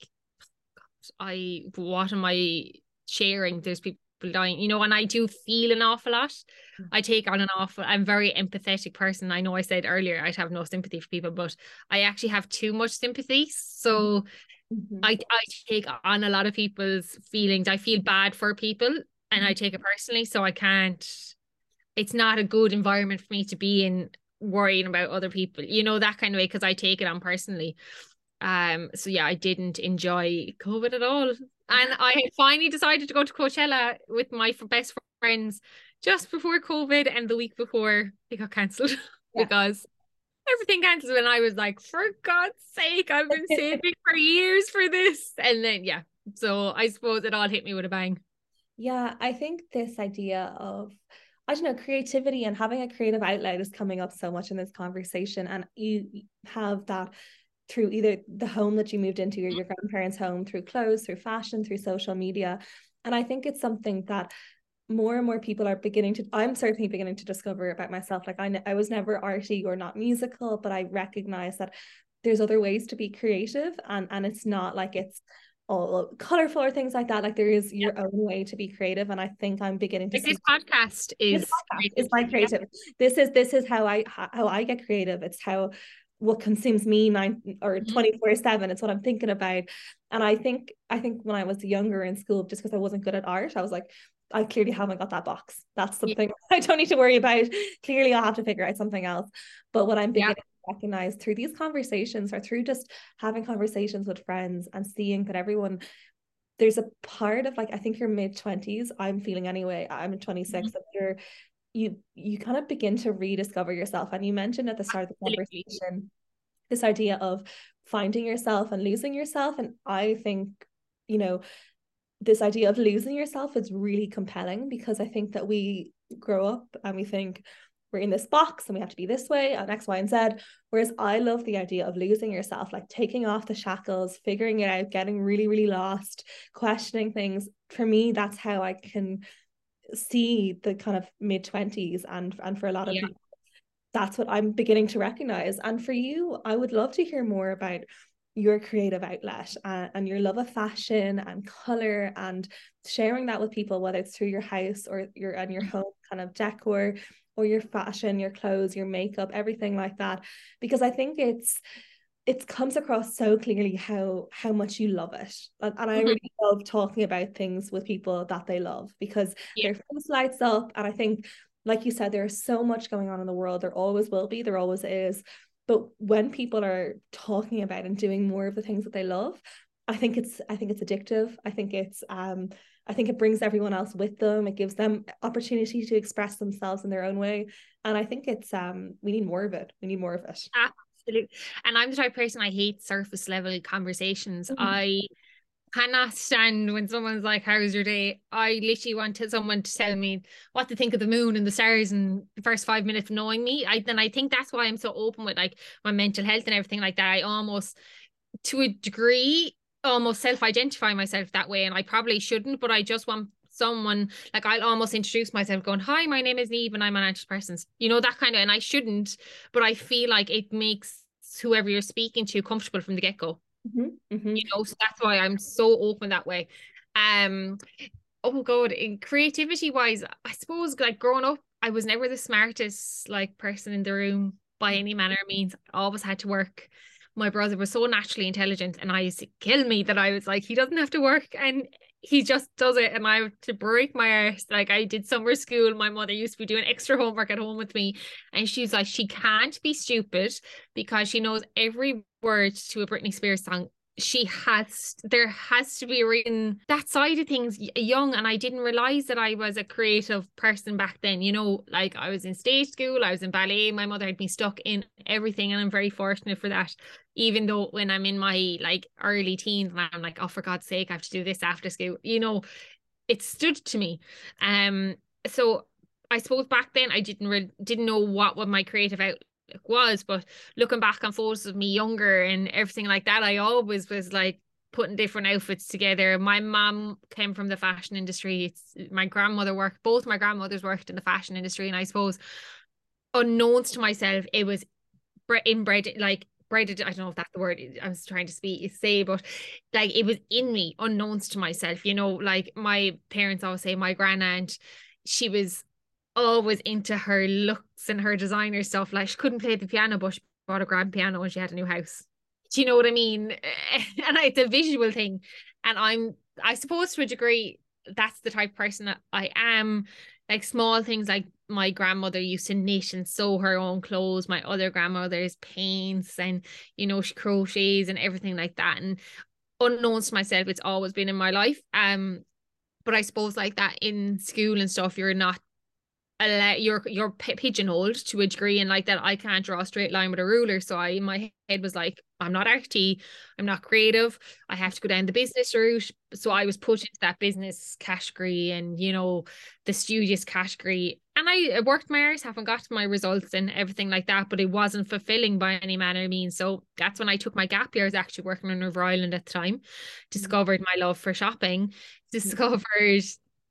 Speaker 2: I what am I sharing? There's people dying, you know, and I do feel an awful lot. Mm. I take on an awful, I'm very empathetic person. I know I said earlier I'd have no sympathy for people, but I actually have too much sympathy. So mm-hmm. I, I take on a lot of people's feelings. I feel bad for people and I mm-hmm. take it personally. So I can't, it's not a good environment for me to be in worrying about other people, you know, that kind of way, because I take it on personally. Um, so yeah, I didn't enjoy COVID at all. And I [laughs] finally decided to go to Coachella with my best friends just before COVID and the week before it got cancelled [laughs] yeah. because everything cancelled. And I was like, for God's sake, I've been [laughs] saving for years for this. And then, yeah, so I suppose it all hit me with a bang.
Speaker 1: Yeah, I think this idea of, I don't know, creativity and having a creative outlet is coming up so much in this conversation. And you have that through either the home that you moved into or your grandparents' home, through clothes, through fashion, through social media. And I think it's something that more and more people are beginning to i'm certainly beginning to discover about myself like i, I was never arty or not musical but i recognize that there's other ways to be creative and and it's not like it's all colorful or things like that like there is your yeah. own way to be creative and i think i'm beginning to
Speaker 2: like this podcast is
Speaker 1: this podcast is my creative. Yeah. this is this is how i how i get creative. It's how what consumes me nine or
Speaker 2: Mhm.
Speaker 1: 24 7 it's what i'm thinking about. And i think i think when i was younger in school just because i wasn't good at art i was like i clearly haven't got that box. That's
Speaker 2: Yeah.
Speaker 1: something [laughs] i don't need to worry about. Clearly i'll have to figure out something else. But what i'm beginning recognize through these conversations or through just having conversations with friends and seeing that everyone there's a part of like I think your mid 20s I'm feeling anyway I'm 26
Speaker 2: Mm-hmm.
Speaker 1: and you're you you kind of begin to rediscover yourself. And you mentioned at the start of the conversation this idea of finding yourself and losing yourself. And I think you know this idea of losing yourself is really compelling because I think that we grow up and we think we're in this box and we have to be this way and X, Y, and Z. Whereas I love the idea of losing yourself, like taking off the shackles, figuring it out, getting really, really lost, questioning things. For me, that's how I can see the kind of mid 20s and and for a lot of
Speaker 2: Yeah.
Speaker 1: people that's what I'm beginning to recognize. And for you, I would love to hear more about your creative outlet uh, and your love of fashion and color and sharing that with people, whether it's through your house or your and your home kind of decor or your fashion, your clothes, your makeup, everything like that. Because I think it's it comes across so clearly how how much you love it and, and i
Speaker 2: Mhm.
Speaker 1: really love talking about things with people that they love because
Speaker 2: Yeah.
Speaker 1: their face lights up and i think like you said there's so much going on in the world there always will be there always is but when people are talking about and doing more of the things that they love i think it's i think it's addictive i think it's um i think it brings everyone else with them it gives them opportunity to express themselves in their own way and i think it's um we need more of it we need more of it
Speaker 2: Absolutely. And I'm the type of person I hate surface level conversations.
Speaker 1: Mhm.
Speaker 2: I cannot stand when someone's like, How's your day? I literally want someone to tell me what to think of the moon and the stars in the first five minutes of knowing me. I then I think that's why I'm so open with like my mental health and everything like that. I almost to a degree almost self-identify myself that way. And I probably shouldn't, but I just want someone like I'll almost introduce myself going, Hi, my name is Niamh and I'm an antidepressant. You know, that kind of and I shouldn't, but I feel like it makes whoever you're speaking to comfortable from the get-go
Speaker 1: Mhm, mhm.
Speaker 2: you know so that's why i'm so open that way um oh god in creativity wise i suppose like growing up i was never the smartest like person in the room by any manner of means I always had to work my brother was so naturally intelligent and i used to kill me that i was like he doesn't have to work and he just does it and I have to break my arse. Like I did summer school. My mother used to be doing extra homework at home with me. And she's like, she can't be stupid because she knows every word to a Britney Spears song she has there has to be written that side of things young and I didn't realize that I was a creative person back then you know like I was in stage school I was in ballet my mother had me stuck in everything and I'm very fortunate for that. Even though when I'm in my like early teens and I'm like oh for God's sake I have to do this after school you know it stood to me. Um so I suppose back then I didn't re- didn't know what what my creative out was but looking back on photos of me younger and everything like that I always was like putting different outfits together. My mom came from the fashion industry. It's my grandmother worked both my grandmothers worked in the fashion industry and I suppose unknowns to myself it was inbred like bred I don't know if that's the word I was trying to speak say but like it was in me unknowns to myself you know like my parents always say my grand aunt she was always into her looks and her designer stuff. Like she couldn't play the piano, but she bought a grand piano when she had a new house. Do you know what I mean? [laughs] And it's a visual thing. And I'm, I suppose to a degree, that's the type of person that I am. Like small things like my grandmother used to knit and sew her own clothes. My other grandmother's paints and, you know, she crochets and everything like that. And unknowns to myself, it's always been in my life. Um, but I suppose like that in school and stuff, you're not you're you're pigeonholed to a degree and like that I can't draw a straight line with a ruler. So I my head was like I'm not arty. I'm not creative. I have to go down the business route. So I was put into that business category and you know the studious category. And I worked my arse haven't got my results and everything like that but it wasn't fulfilling by any manner of means. So that's when I took my gap years actually working in River Island at the time mm. discovered my love for shopping [laughs] discovered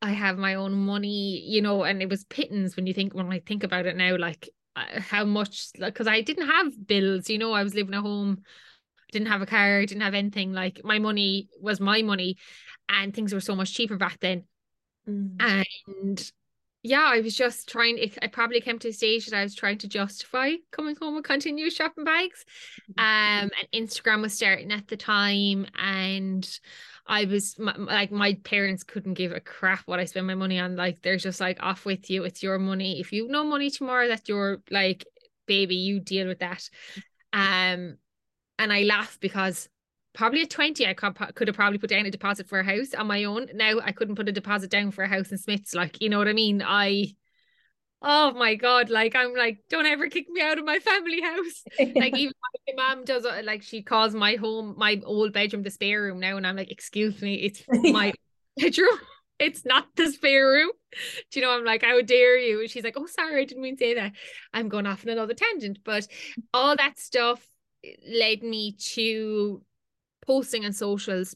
Speaker 2: I have my own money, you know, and it was pittance when you think when I think about it now, like uh, how much like because I didn't have bills, you know, I was living at home, didn't have a car, didn't have anything. Like my money was my money, and things were so much cheaper back then.
Speaker 1: Mm.
Speaker 2: And yeah, I was just trying. I probably came to a stage that I was trying to justify coming home with continuous shopping bags. Mm-hmm. Um, and Instagram was starting at the time, and I was my, like, my parents couldn't give a crap what I spend my money on. Like, they're just like, off with you. It's your money. If you have no money tomorrow, that you're like, baby, you deal with that. Um, and I laugh because probably at 20 I could have probably put down a deposit for a house on my own. Now I couldn't put a deposit down for a house in Smiths. Like, you know what I mean? I oh my god, like I'm like, don't ever kick me out of my family house. [laughs] like even my mom does uh, like she calls my home, my old bedroom the spare room now, and I'm like, excuse me, it's [laughs] my bedroom. It's not the spare room. Do you know? I'm like, how dare you? And she's like, oh, sorry, I didn't mean to say that. I'm going off on another tangent. But all that stuff led me to posting on socials,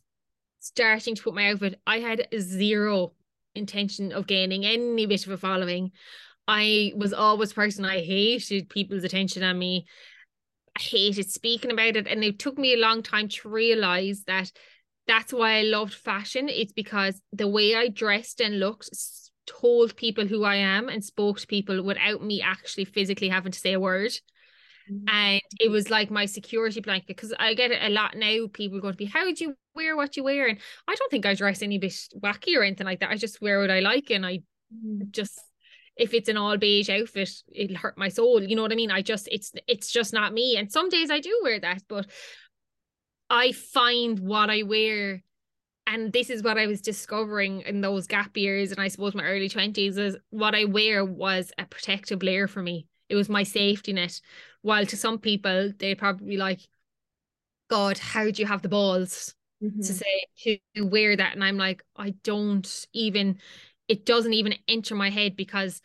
Speaker 2: starting to put my outfit. I had zero intention of gaining any bit of a following. I was always person I hated people's attention on me. I hated speaking about it. And it took me a long time to realize that that's why I loved fashion. It's because the way I dressed and looked told people who I am and spoke to people without me actually physically having to say a word. Mm-hmm. And it was like my security blanket because I get it a lot now. People are going to be, How do you wear what you wear? And I don't think I dress any bit wacky or anything like that. I just wear what I like and I mm-hmm. just if it's an all beige outfit, it'll hurt my soul. You know what I mean? I just it's it's just not me. And some days I do wear that, but I find what I wear and this is what I was discovering in those gap years and I suppose my early 20s is what I wear was a protective layer for me. It was my safety net. While to some people, they'd probably be like, God, how do you have the balls mm-hmm. to say to wear that? And I'm like, I don't even, it doesn't even enter my head because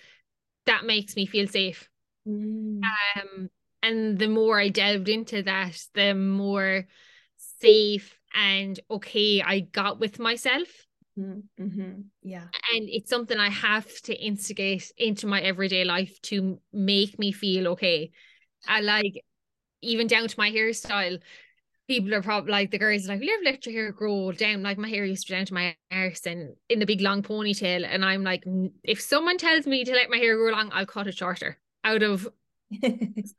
Speaker 2: that makes me feel safe. Mm. Um, and the more I delved into that, the more safe and okay I got with myself.
Speaker 1: Mm-hmm. mm-hmm. Yeah.
Speaker 2: And it's something I have to instigate into my everyday life to make me feel okay. I like even down to my hairstyle. People are probably like the girls like, you ever let your hair grow down? Like my hair used to be down to my arse and in the big long ponytail. And I'm like, if someone tells me to let my hair grow long, I'll cut it shorter out of [laughs]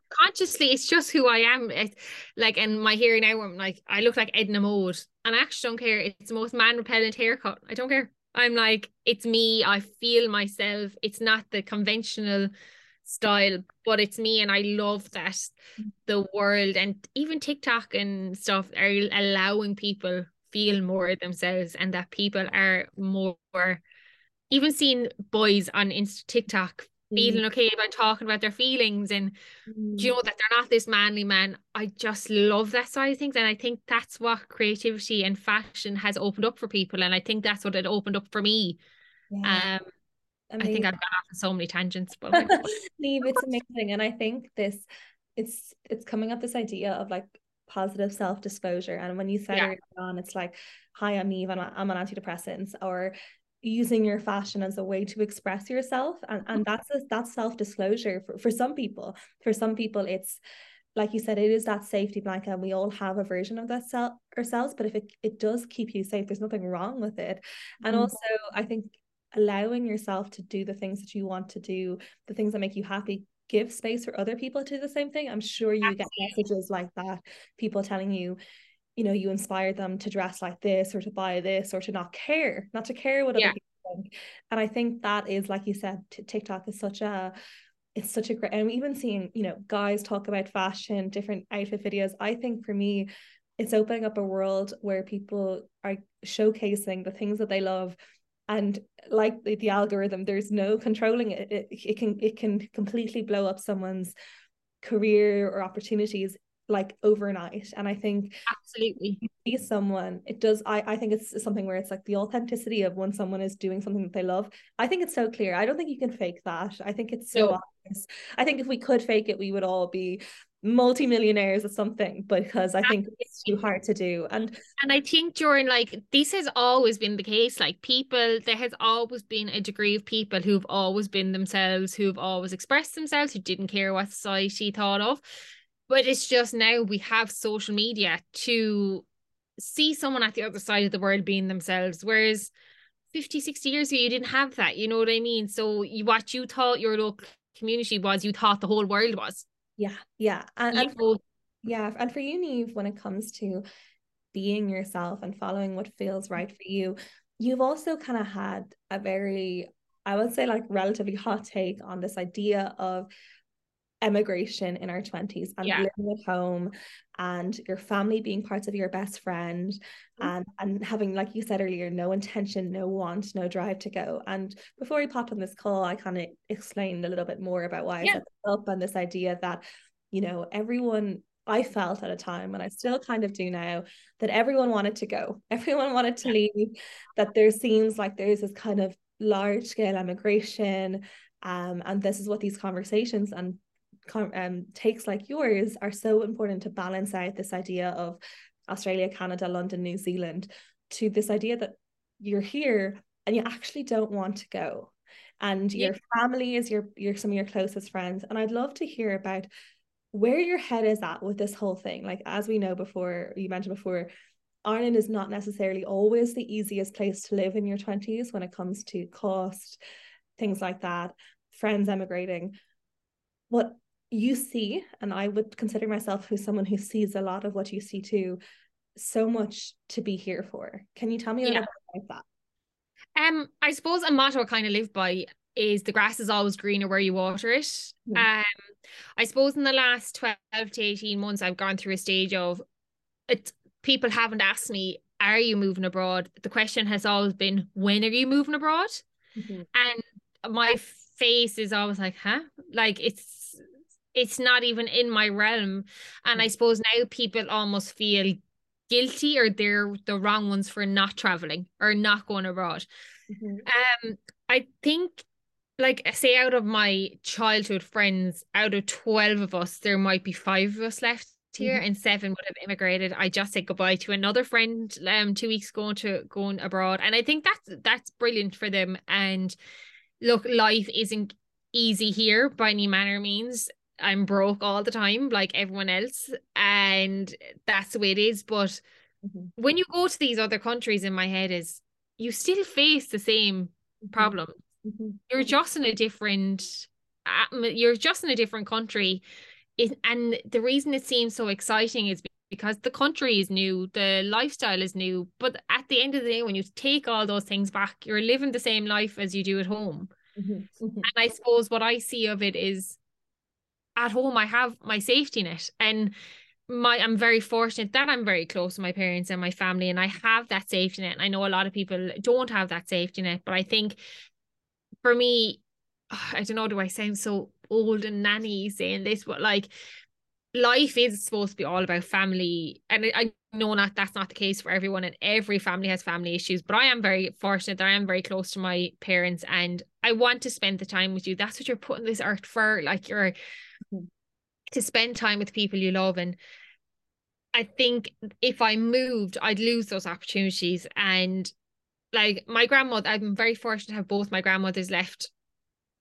Speaker 2: consciously it's just who I am it's like and my hair now I'm like I look like Edna Mode and I actually don't care it's the most man repellent haircut I don't care I'm like it's me I feel myself it's not the conventional style but it's me and I love that the world and even TikTok and stuff are allowing people feel more themselves and that people are more even seeing boys on Insta TikTok feeling mm. okay about talking about their feelings and mm. you know that they're not this manly man i just love that side of things and i think that's what creativity and fashion has opened up for people and i think that's what it opened up for me yeah. um I, I think I've gone off on so many tangents, but [laughs]
Speaker 1: Niamh, it's amazing. And I think this it's it's coming up this idea of like positive self-disclosure. And when you said yeah. on, it's like, hi, I'm Niamh, I'm, I'm on antidepressants, or using your fashion as a way to express yourself and, and that's a, that's self-disclosure for, for some people for some people it's like you said it is that safety blanket and we all have a version of that self ourselves but if it, it does keep you safe there's nothing wrong with it and mm. also i think allowing yourself to do the things that you want to do the things that make you happy give space for other people to do the same thing i'm sure you Absolutely. get messages like that people telling you you know you inspire them to dress like this or to buy this or to not care not to care what yeah. other people think and i think that is like you said t- tiktok is such a it's such a great and even seeing you know guys talk about fashion different outfit videos i think for me it's opening up a world where people are showcasing the things that they love and like the, the algorithm there's no controlling it. it it can it can completely blow up someone's career or opportunities like overnight. And i think
Speaker 2: absolutely.
Speaker 1: see someone it does i i think it's something where it's like the authenticity of when someone is doing something that they love. I think it's so clear. I don't think you can fake that. I think it's so no. obvious. I think if we could fake it we would all be multi-millionaires or something because I think it's too hard to do. And
Speaker 2: and I think during like this has always been the case. Like people, there has always been a degree of people who've always been themselves, who've always expressed themselves, who didn't care what society thought of. But it's just now we have social media to see someone at the other side of the world being themselves. Whereas 50, 60 years ago, you didn't have that. You know what I mean? So you what you thought your local community was, you thought the whole world was.
Speaker 1: Yeah, yeah. And, and for, yeah, and for you, Niamh, when it comes to being yourself and following what feels right for you, you've also kind of had a very, I would say, like relatively hot take on this idea of emigration in our 20s and yeah. living at home and your family being parts of your best friend mm-hmm. and and having like you said earlier no intention no want no drive to go and before we popped on this call I kind of explained a little bit more about why yeah. I set up and this idea that you know everyone I felt at a time and I still kind of do now that everyone wanted to go [laughs] everyone wanted to leave that there seems like there's this kind of large scale emigration um, and this is what these conversations and um, takes like yours are so important to balance out this idea of Australia, Canada, London, New Zealand to this idea that you're here and you actually don't want to go. And yeah. your family is your your some of your closest friends. And I'd love to hear about where your head is at with this whole thing. Like as we know before you mentioned before Ireland is not necessarily always the easiest place to live in your 20s when it comes to cost things like that friends emigrating. What you see, and I would consider myself who's someone who sees a lot of what you see too, so much to be here for. Can you tell me a little bit about
Speaker 2: that? Um, I suppose a motto I kind of live by is the grass is always greener where you water it. Mm. Um, I suppose in the last 12 to 18 months, I've gone through a stage of it. People haven't asked me, are you moving abroad? The question has always been, when are you moving abroad? Mm-hmm. And my face is always like, huh? Like it's it's not even in my realm. And I mm. suppose now people almost feel guilty or they're the wrong ones for not traveling or not going abroad. Mm-hmm. Um, I think like say out of my childhood friends, out of 12 of us, there might be five of us left here mm-hmm. and seven would have immigrated. I just said goodbye to another friend um two weeks ago to going abroad. And I think that's that's brilliant for them. And look, life isn't easy here by any manner means. I'm broke all the time, like everyone else. And that's the way it is. But mm-hmm. when you go to these other countries, in my head, is you still face the same mm-hmm. problem. Mm-hmm. You're just in a different you're just in a different country. It, and the reason it seems so exciting is because the country is new, the lifestyle is new. But at the end of the day, when you take all those things back, you're living the same life as you do at home. Mm-hmm. Mm-hmm. And I suppose what I see of it is at home I have my safety net and my I'm very fortunate that I'm very close to my parents and my family and I have that safety net. And I know a lot of people don't have that safety net, but I think for me, [sighs] I don't know, do I sound so old and nanny saying this, but like life is supposed to be all about family. And I know not that's not the case for everyone, and every family has family issues. But I am very fortunate that I am very close to my parents and I want to spend the time with you. That's what you're putting this earth for. Like you're to spend time with people you love and I think if I moved, I'd lose those opportunities. And like my grandmother, I'm very fortunate to have both my grandmothers left.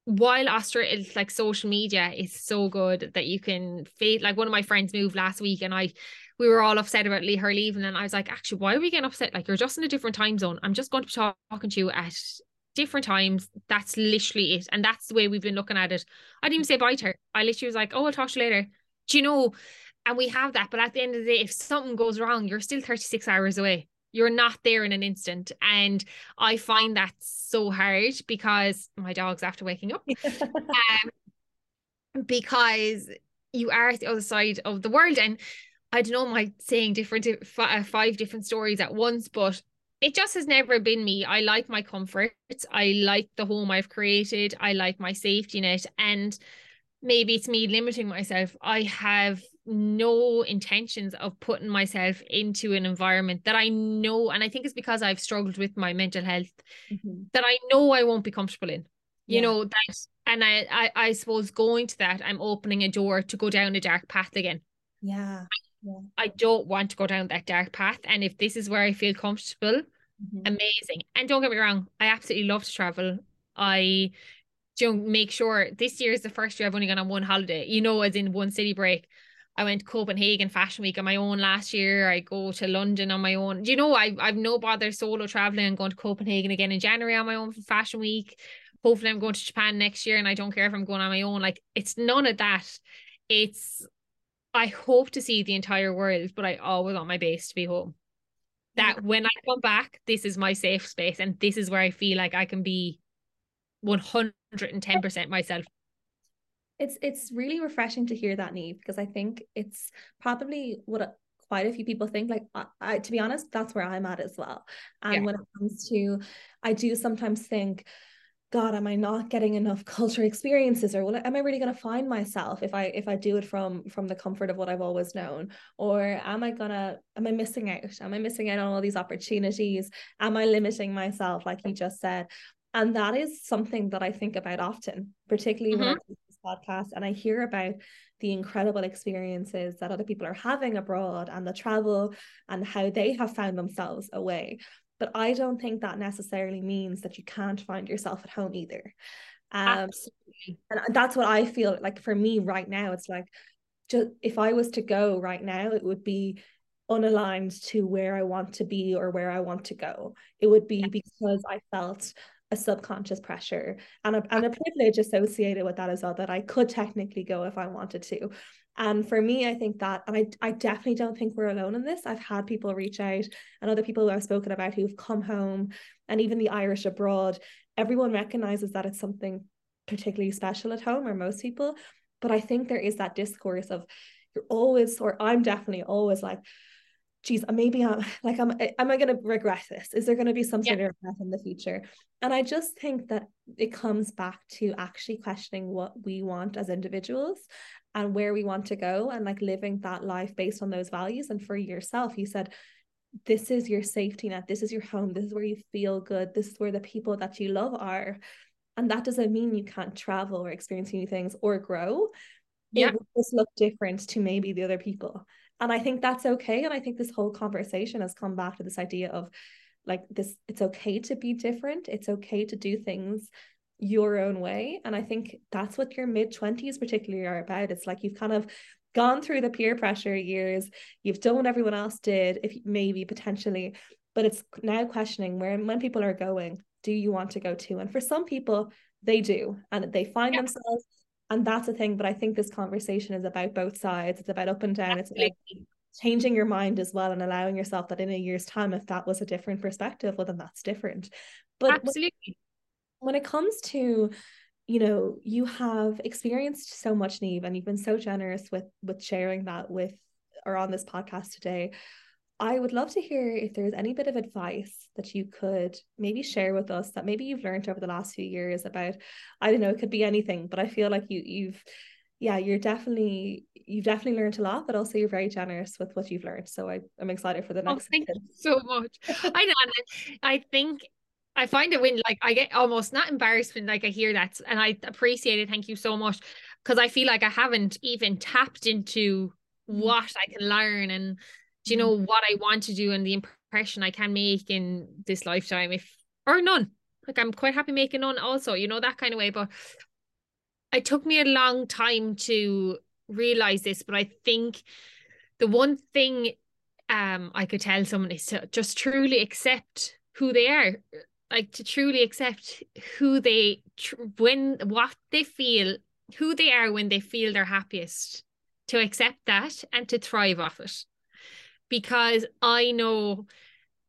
Speaker 2: While Australia, it's like social media is so good that you can fade. Like one of my friends moved last week, and I, we were all upset about her leaving, and I was like, actually, why are we getting upset? Like you're just in a different time zone. I'm just going to be talking to you at different times. That's literally it. And that's the way we've been looking at it. I didn't even say bye to her. I literally was like, oh, I'll talk to you later. Do you know? And we have that. But at the end of the day, if something goes wrong, you're still 36 hours away. You're not there in an instant. And I find that so hard because my dog's after waking up. [laughs] um, because you are at the other side of the world. And I don't know, am I saying different uh, five different stories at once, but it just has never been me. I like my comfort. I like the home I've created. I like my safety net. And maybe it's me limiting myself. I have no intentions of putting myself into an environment that I know, and I think it's because I've struggled with my mental health mm-hmm. that I know I won't be comfortable in. You yeah. know, that and I, I I suppose going to that, I'm opening a door to go down a dark path again.
Speaker 1: Yeah.
Speaker 2: Yeah. I don't want to go down that dark path. And if this is where I feel comfortable, mm-hmm. amazing. And don't get me wrong, I absolutely love to travel. I don't make sure this year is the first year I've only gone on one holiday, you know, as in one city break. I went to Copenhagen Fashion Week on my own last year. I go to London on my own. Do you know I I've no bother solo traveling and going to Copenhagen again in January on my own for Fashion Week. Hopefully I'm going to Japan next year and I don't care if I'm going on my own. Like it's none of that. It's I hope to see the entire world, but I always want my base to be home. That when I come back, this is my safe space and this is where I feel like I can be 110% myself
Speaker 1: it's it's really refreshing to hear that Niamh because I think it's probably what quite a few people think like I, I, to be honest that's where I'm at as well and yeah. when it comes to I do sometimes think god am I not getting enough culture experiences or well, am I really going to find myself if I if I do it from from the comfort of what I've always known or am I gonna am I missing out am I missing out on all these opportunities am I limiting myself like you just said and that is something that I think about often particularly mm-hmm. when I podcast and I hear about the incredible experiences that other people are having abroad and the travel and how they have found themselves away. But I don't think that necessarily means that you can't find yourself at home either. Um, and that's what I feel like for me right now. It's like, just if I was to go right now, it would be unaligned to where I want to be or where I want to go. It would be because I felt a subconscious pressure and a, and a privilege associated with that as well that I could technically go if I wanted to. And for me, I think that, and I, I definitely don't think we're alone in this. I've had people reach out and other people who I've spoken about who've come home and even the Irish abroad, everyone recognizes that it's something particularly special at home, or most people. But I think there is that discourse of you're always, or I'm definitely always like, geez, uh, maybe I'm [laughs] like, I'm, am I going to regret this? Is there going to be some sort yeah. of regret in the future? And I just think that it comes back to actually questioning what we want as individuals and where we want to go and like living that life based on those values. And for yourself, you said, this is your safety net. This is your home. This is where you feel good. This is where the people that you love are. And that doesn't mean you can't travel or experience new things or grow. Yeah. It will just look different to maybe the other people. And I think that's okay. And I think this whole conversation has come back to this idea of like this it's okay to be different. It's okay to do things your own way. And I think that's what your mid 20s particularly are about. It's like you've kind of gone through the peer pressure years, you've done what everyone else did, if maybe potentially, but it's now questioning where when people are going, do you want to go to? And for some people, they do, and they find yeah. themselves and that's the thing but i think this conversation is about both sides it's about up and down Absolutely. it's about changing your mind as well and allowing yourself that in a year's time if that was a different perspective well then that's different but
Speaker 2: Absolutely.
Speaker 1: when it comes to you know you have experienced so much Niamh and you've been so generous with with sharing that with or on this podcast today I would love to hear if there's any bit of advice that you could maybe share with us that maybe you've learned over the last few years about I don't know it could be anything but I feel like you you've yeah you're definitely you've definitely learned a lot but also you're very generous with what you've learned. So I, I'm excited for the oh, next
Speaker 2: oh, thank you so much. I don't know I think I find it when like I get almost not embarrassed when like I hear that and I appreciate it thank you so much because I feel like I haven't even tapped into mm. what I can learn and do you know mm-hmm. what I want to do and the impression I can make in this lifetime if or none. Like I'm quite happy making none also you know that kind of way but it took me a long time to realize this but I think the one thing um I could tell someone is to just truly accept who they are. Like to truly accept who they tr- when what they feel who they are when they feel their happiest. To accept that and to thrive off it because I know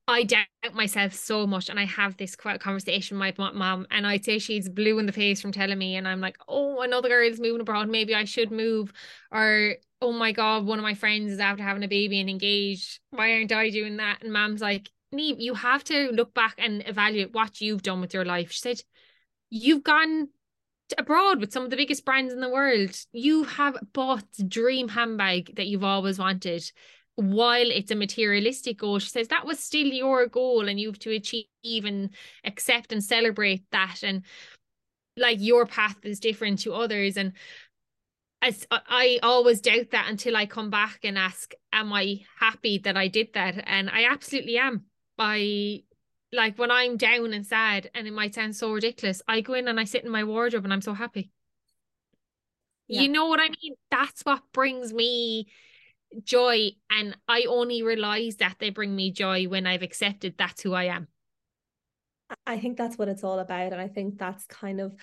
Speaker 2: I doubt myself so much, and I have this conversation with my mom, and I'd say she's blue in the face from telling me, and I'm like, oh, another girl is moving abroad, maybe I should move, or oh my god, one of my friends is after having a baby and engaged. Why aren't I doing that? And mom's like, Niamh, you have to look back and evaluate what you've done with your life. She said, you've gone abroad with some of the biggest brands in the world. You have bought the dream handbag that you've always wanted while it's a materialistic goal, she says that was still your goal and you have to achieve and accept and celebrate that. And like your path is different to others. And as I always doubt that until I come back and ask, Am I happy that I did that? And I absolutely am. I like when I'm down and sad, and it might sound so ridiculous, I go in and I sit in my wardrobe and I'm so happy. Yeah. You know what I mean? That's what brings me joy. And I only realize that they bring me joy when I've accepted that's who I am.
Speaker 1: I think that's what it's all about. And I think that's kind of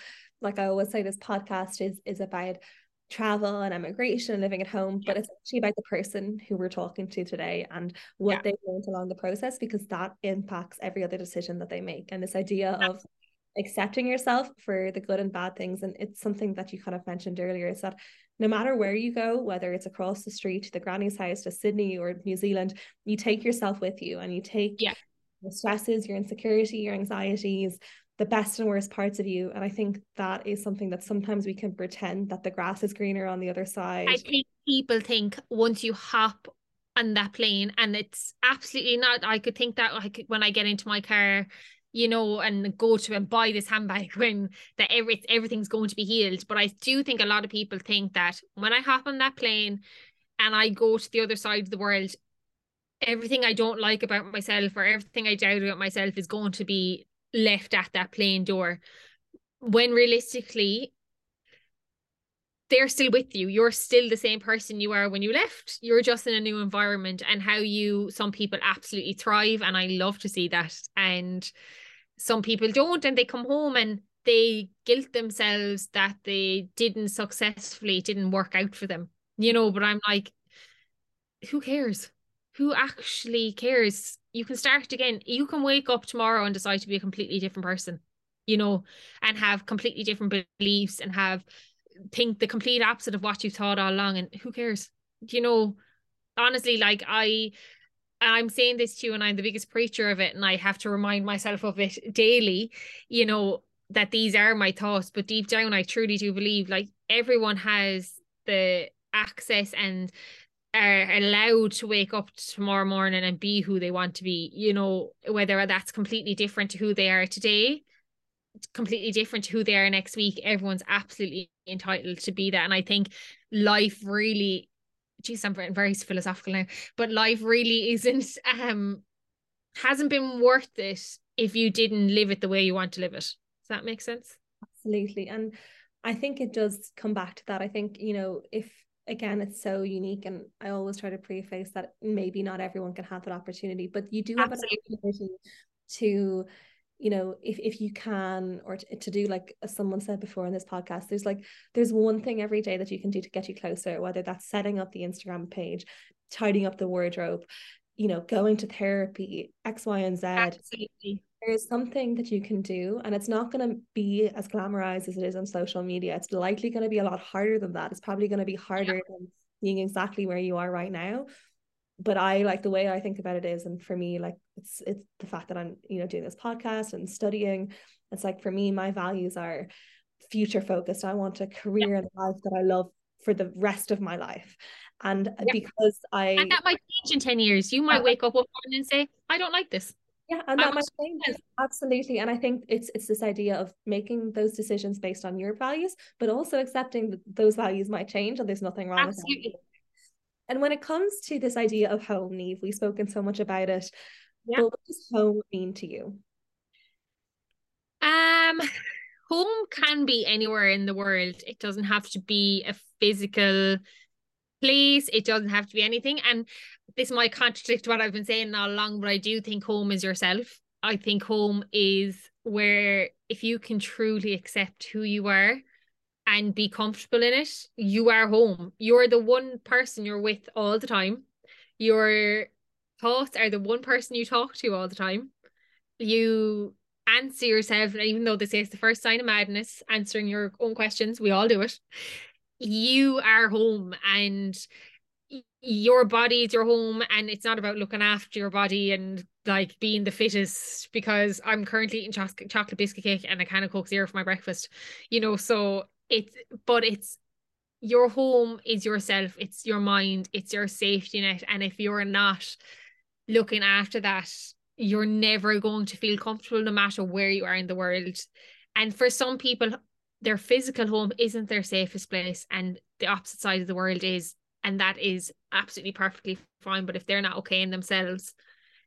Speaker 1: like I always say, this podcast is is about travel and immigration and living at home, yeah. but it's actually about the person who we're talking to today and what yeah. they learned along the process because that impacts every other decision that they make. And this idea yeah. of accepting yourself for the good and bad things. And it's something that you kind of mentioned earlier is that no matter where you go, whether it's across the street to the granny's house to Sydney or New Zealand, you take yourself with you and you take
Speaker 2: yeah.
Speaker 1: your stresses, your insecurity, your anxieties, the best and worst parts of you. And I think that is something that sometimes we can pretend that the grass is greener on the other side.
Speaker 2: I think people think once you hop on that plane, and it's absolutely not. I could think that like when I get into my car you know, and go to and buy this handbag [laughs] when that every, everything's going to be healed. But I do think a lot of people think that when I hop on that plane and I go to the other side of the world, everything I don't like about myself or everything I doubt about myself is going to be left at that plane door. When realistically, they're still with you. You're still the same person you are when you left. You're just in a new environment and how you some people absolutely thrive and I love to see that. And some people don't and they come home and they guilt themselves that they didn't successfully didn't work out for them you know but i'm like who cares? Who actually cares? You can start again. You can wake up tomorrow and decide to be a completely different person you know and have completely different beliefs and have think the complete opposite of what you thought all along and who cares? You know honestly like i I'm saying this to you, and I'm the biggest preacher of it, and I have to remind myself of it daily, you know, that these are my thoughts. But deep down, I truly do believe like everyone has the access and are allowed to wake up tomorrow morning and be who they want to be, you know, whether that's completely different to who they are today, completely different to who they are next week. Everyone's absolutely entitled to be that. And I think life really geez, I'm very philosophical now, but life really isn't um hasn't been worth it if you didn't live it the way you want to live it. Does that make sense?
Speaker 1: Absolutely. And I think it does come back to that. I think, you know, if again it's so unique and I always try to preface that maybe not everyone can have that opportunity, but you do have Absolutely. an opportunity to you know if, if you can or to, to do like as someone said before in this podcast there's like there's one thing every day that you can do to get you closer whether that's setting up the instagram page tidying up the wardrobe you know going to therapy x y and z
Speaker 2: Absolutely.
Speaker 1: there's something that you can do and it's not going to be as glamorized as it is on social media it's likely going to be a lot harder than that it's probably going to be harder yeah. than being exactly where you are right now but I like the way I think about it is, and for me, like it's it's the fact that I'm you know doing this podcast and studying. It's like for me, my values are future focused. I want a career yeah. and life that I love for the rest of my life. And yeah. because I
Speaker 2: and that might change in 10 years. You might wake up one morning and say, I don't like this.
Speaker 1: Yeah, and that might change. Absolutely. And I think it's it's this idea of making those decisions based on your values, but also accepting that those values might change and there's nothing wrong Absolutely. with that. And when it comes to this idea of home, Niamh, we've spoken so much about it. Yeah. what does home mean to you?
Speaker 2: Um, home can be anywhere in the world. It doesn't have to be a physical place. It doesn't have to be anything. And this might contradict what I've been saying all along, but I do think home is yourself. I think home is where if you can truly accept who you are and be comfortable in it, you are home. You're the one person you're with all the time. Your thoughts are the one person you talk to all the time. You answer yourself, even though they say it's the first sign of madness, answering your own questions, we all do it. You are home and your body is your home and it's not about looking after your body and like being the fittest because I'm currently eating chocolate chocolate biscuit cake and a can of Coke Zero for my breakfast. You know, so it's but it's your home is yourself it's your mind it's your safety net and if you're not looking after that you're never going to feel comfortable no matter where you are in the world and for some people their physical home isn't their safest place and the opposite side of the world is and that is absolutely perfectly fine but if they're not okay in themselves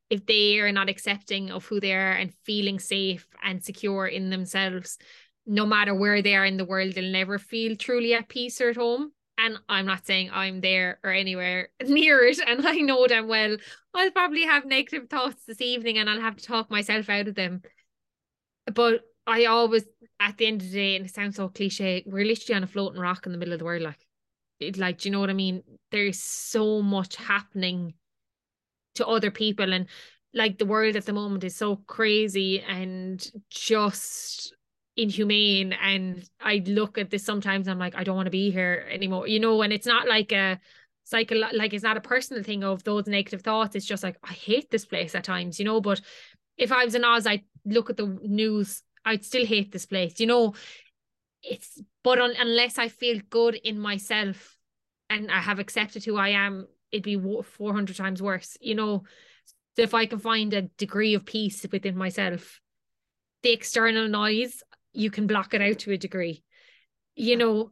Speaker 2: if they are not accepting of who they are and feeling safe and secure in themselves no matter where they are in the world, they'll never feel truly at peace or at home. And I'm not saying I'm there or anywhere [laughs] near it. And I know them well. I'll probably have negative thoughts this evening and I'll have to talk myself out of them. But I always, at the end of the day, and it sounds so cliche, we're literally on a floating rock in the middle of the world. Like, it, like, do you know what I mean? There's so much happening to other people. And like the world at the moment is so crazy and just inhumane and I look at this sometimes I'm like I don't want to be here anymore you know and it's not like a cycle like it's not a personal thing of those negative thoughts it's just like I hate this place at times you know but if I was in Oz I'd look at the news I'd still hate this place you know? It's but un, unless I feel good in myself and I have accepted who I am it'd be 400 times worse you know? So if I can find a degree of peace within myself the external noise you can block it out to a degree you know?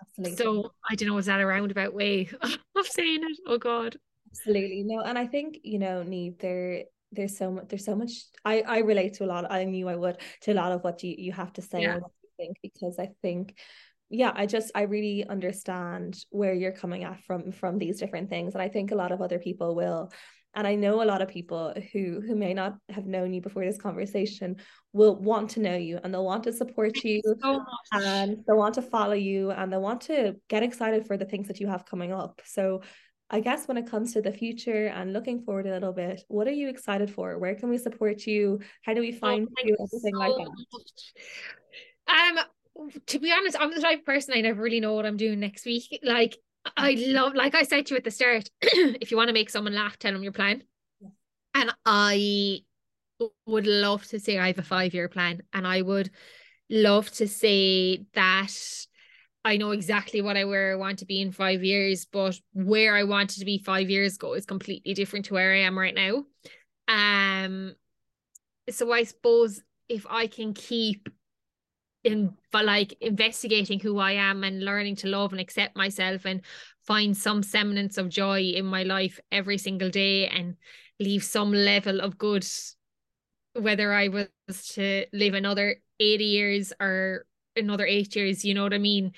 Speaker 2: Absolutely. So i don't know is that a roundabout way [laughs] of saying it? Oh god.
Speaker 1: Absolutely. No and i think you know need there there's so much there's so much i i relate to a lot i knew i would to a lot of what you you have to say yeah. and what you think because i think yeah i just i really understand where you're coming at from from these different things and i think a lot of other people will and i know a lot of people who who may not have known you before this conversation will want to know you and they'll want to support you so and they'll want to follow you and they'll want to get excited for the things that you have coming up so I guess when it comes to the future and looking forward a little bit, what are you excited for? Where can we support you? How do we oh, find oh, you? Everything so like
Speaker 2: that. Um, to be honest, I'm the type of person I never really know what I'm doing next week. Like I love, like I said to you at the start, [clears throat] if you want to make someone laugh, tell them your plan. Yeah. And I would love to say I have a five year plan, and I would love to say that I know exactly what I where I want to be in five years, but where I wanted to be five years ago is completely different to where I am right now. Um, so I suppose if I can keep in but like investigating who I am and learning to love and accept myself and find some semblance of joy in my life every single day and leave some level of good whether I was to live another 80 years or another eight years you know what I mean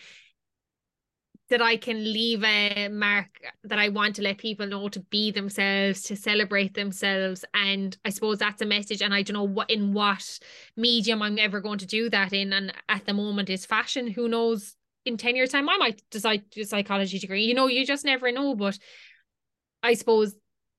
Speaker 2: that I can leave a mark that I want to let people know to be themselves, to celebrate themselves. And I suppose that's a message. And I don't know what in what medium I'm ever going to do that in. And at the moment is fashion. Who knows in 10 years time I might decide to do a psychology degree. You know, you just never know. But I suppose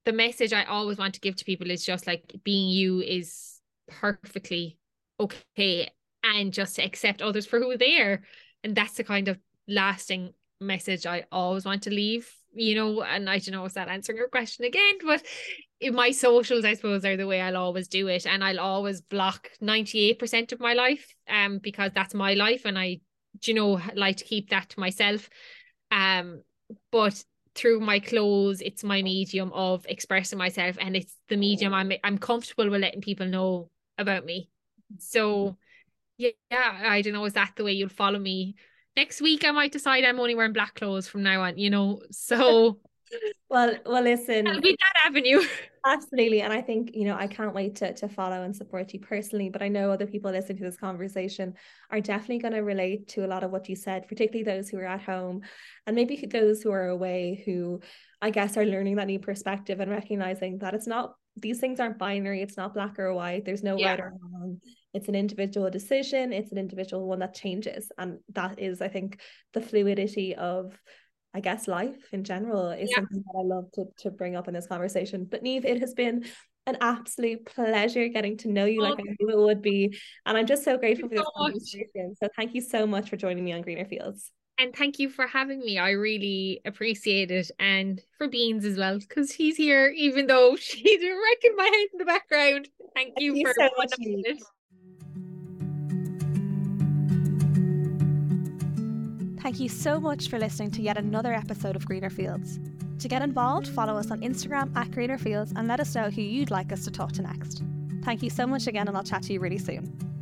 Speaker 2: the message I always want to give to people is just like being you is perfectly okay and just to accept others for who they are. And that's the kind of lasting message I always want to leave, you know, and I don't know if that answering your question again, but my socials, I suppose, are the way I'll always do it. And I'll always block 98% of my life um because that's my life and I you know like to keep that to myself. Um but through my clothes, it's my medium of expressing myself and it's the medium I'm I'm comfortable with letting people know about me. So yeah, I don't know, is that the way you'll follow me next week I might decide I'm only wearing black clothes from now on, you know. So [laughs]
Speaker 1: well well listen
Speaker 2: I'll be that avenue. [laughs]
Speaker 1: Absolutely. And I think, you know, I can't wait to to follow and support you personally. But I know other people listening to this conversation are definitely going to relate to a lot of what you said, particularly those who are at home and maybe those who are away who I guess are learning that new perspective and recognizing that it's not these things aren't binary, it's not black or white, there's no yeah. right or wrong it's an individual decision it's an individual one that changes and that is i think the fluidity of i guess life in general is yeah. something that i love to, to bring up in this conversation but Niamh it has been an absolute pleasure getting to know you oh, like I knew it would be. And I'm just so grateful for this so conversation. So thank you so much for joining me on Greener Fields.
Speaker 2: And thank you for having me. I really appreciate it. And for Beans as well, because he's here, even though [laughs] she's wrecking my head in the background. Thank, thank you, you for so much.
Speaker 1: Thank you so much for listening to yet another episode of Greener Fields. To get involved, follow us on Instagram at Greener Fields and let us know who you'd like us to talk to next. Thank you so much again, and I'll chat to you really soon.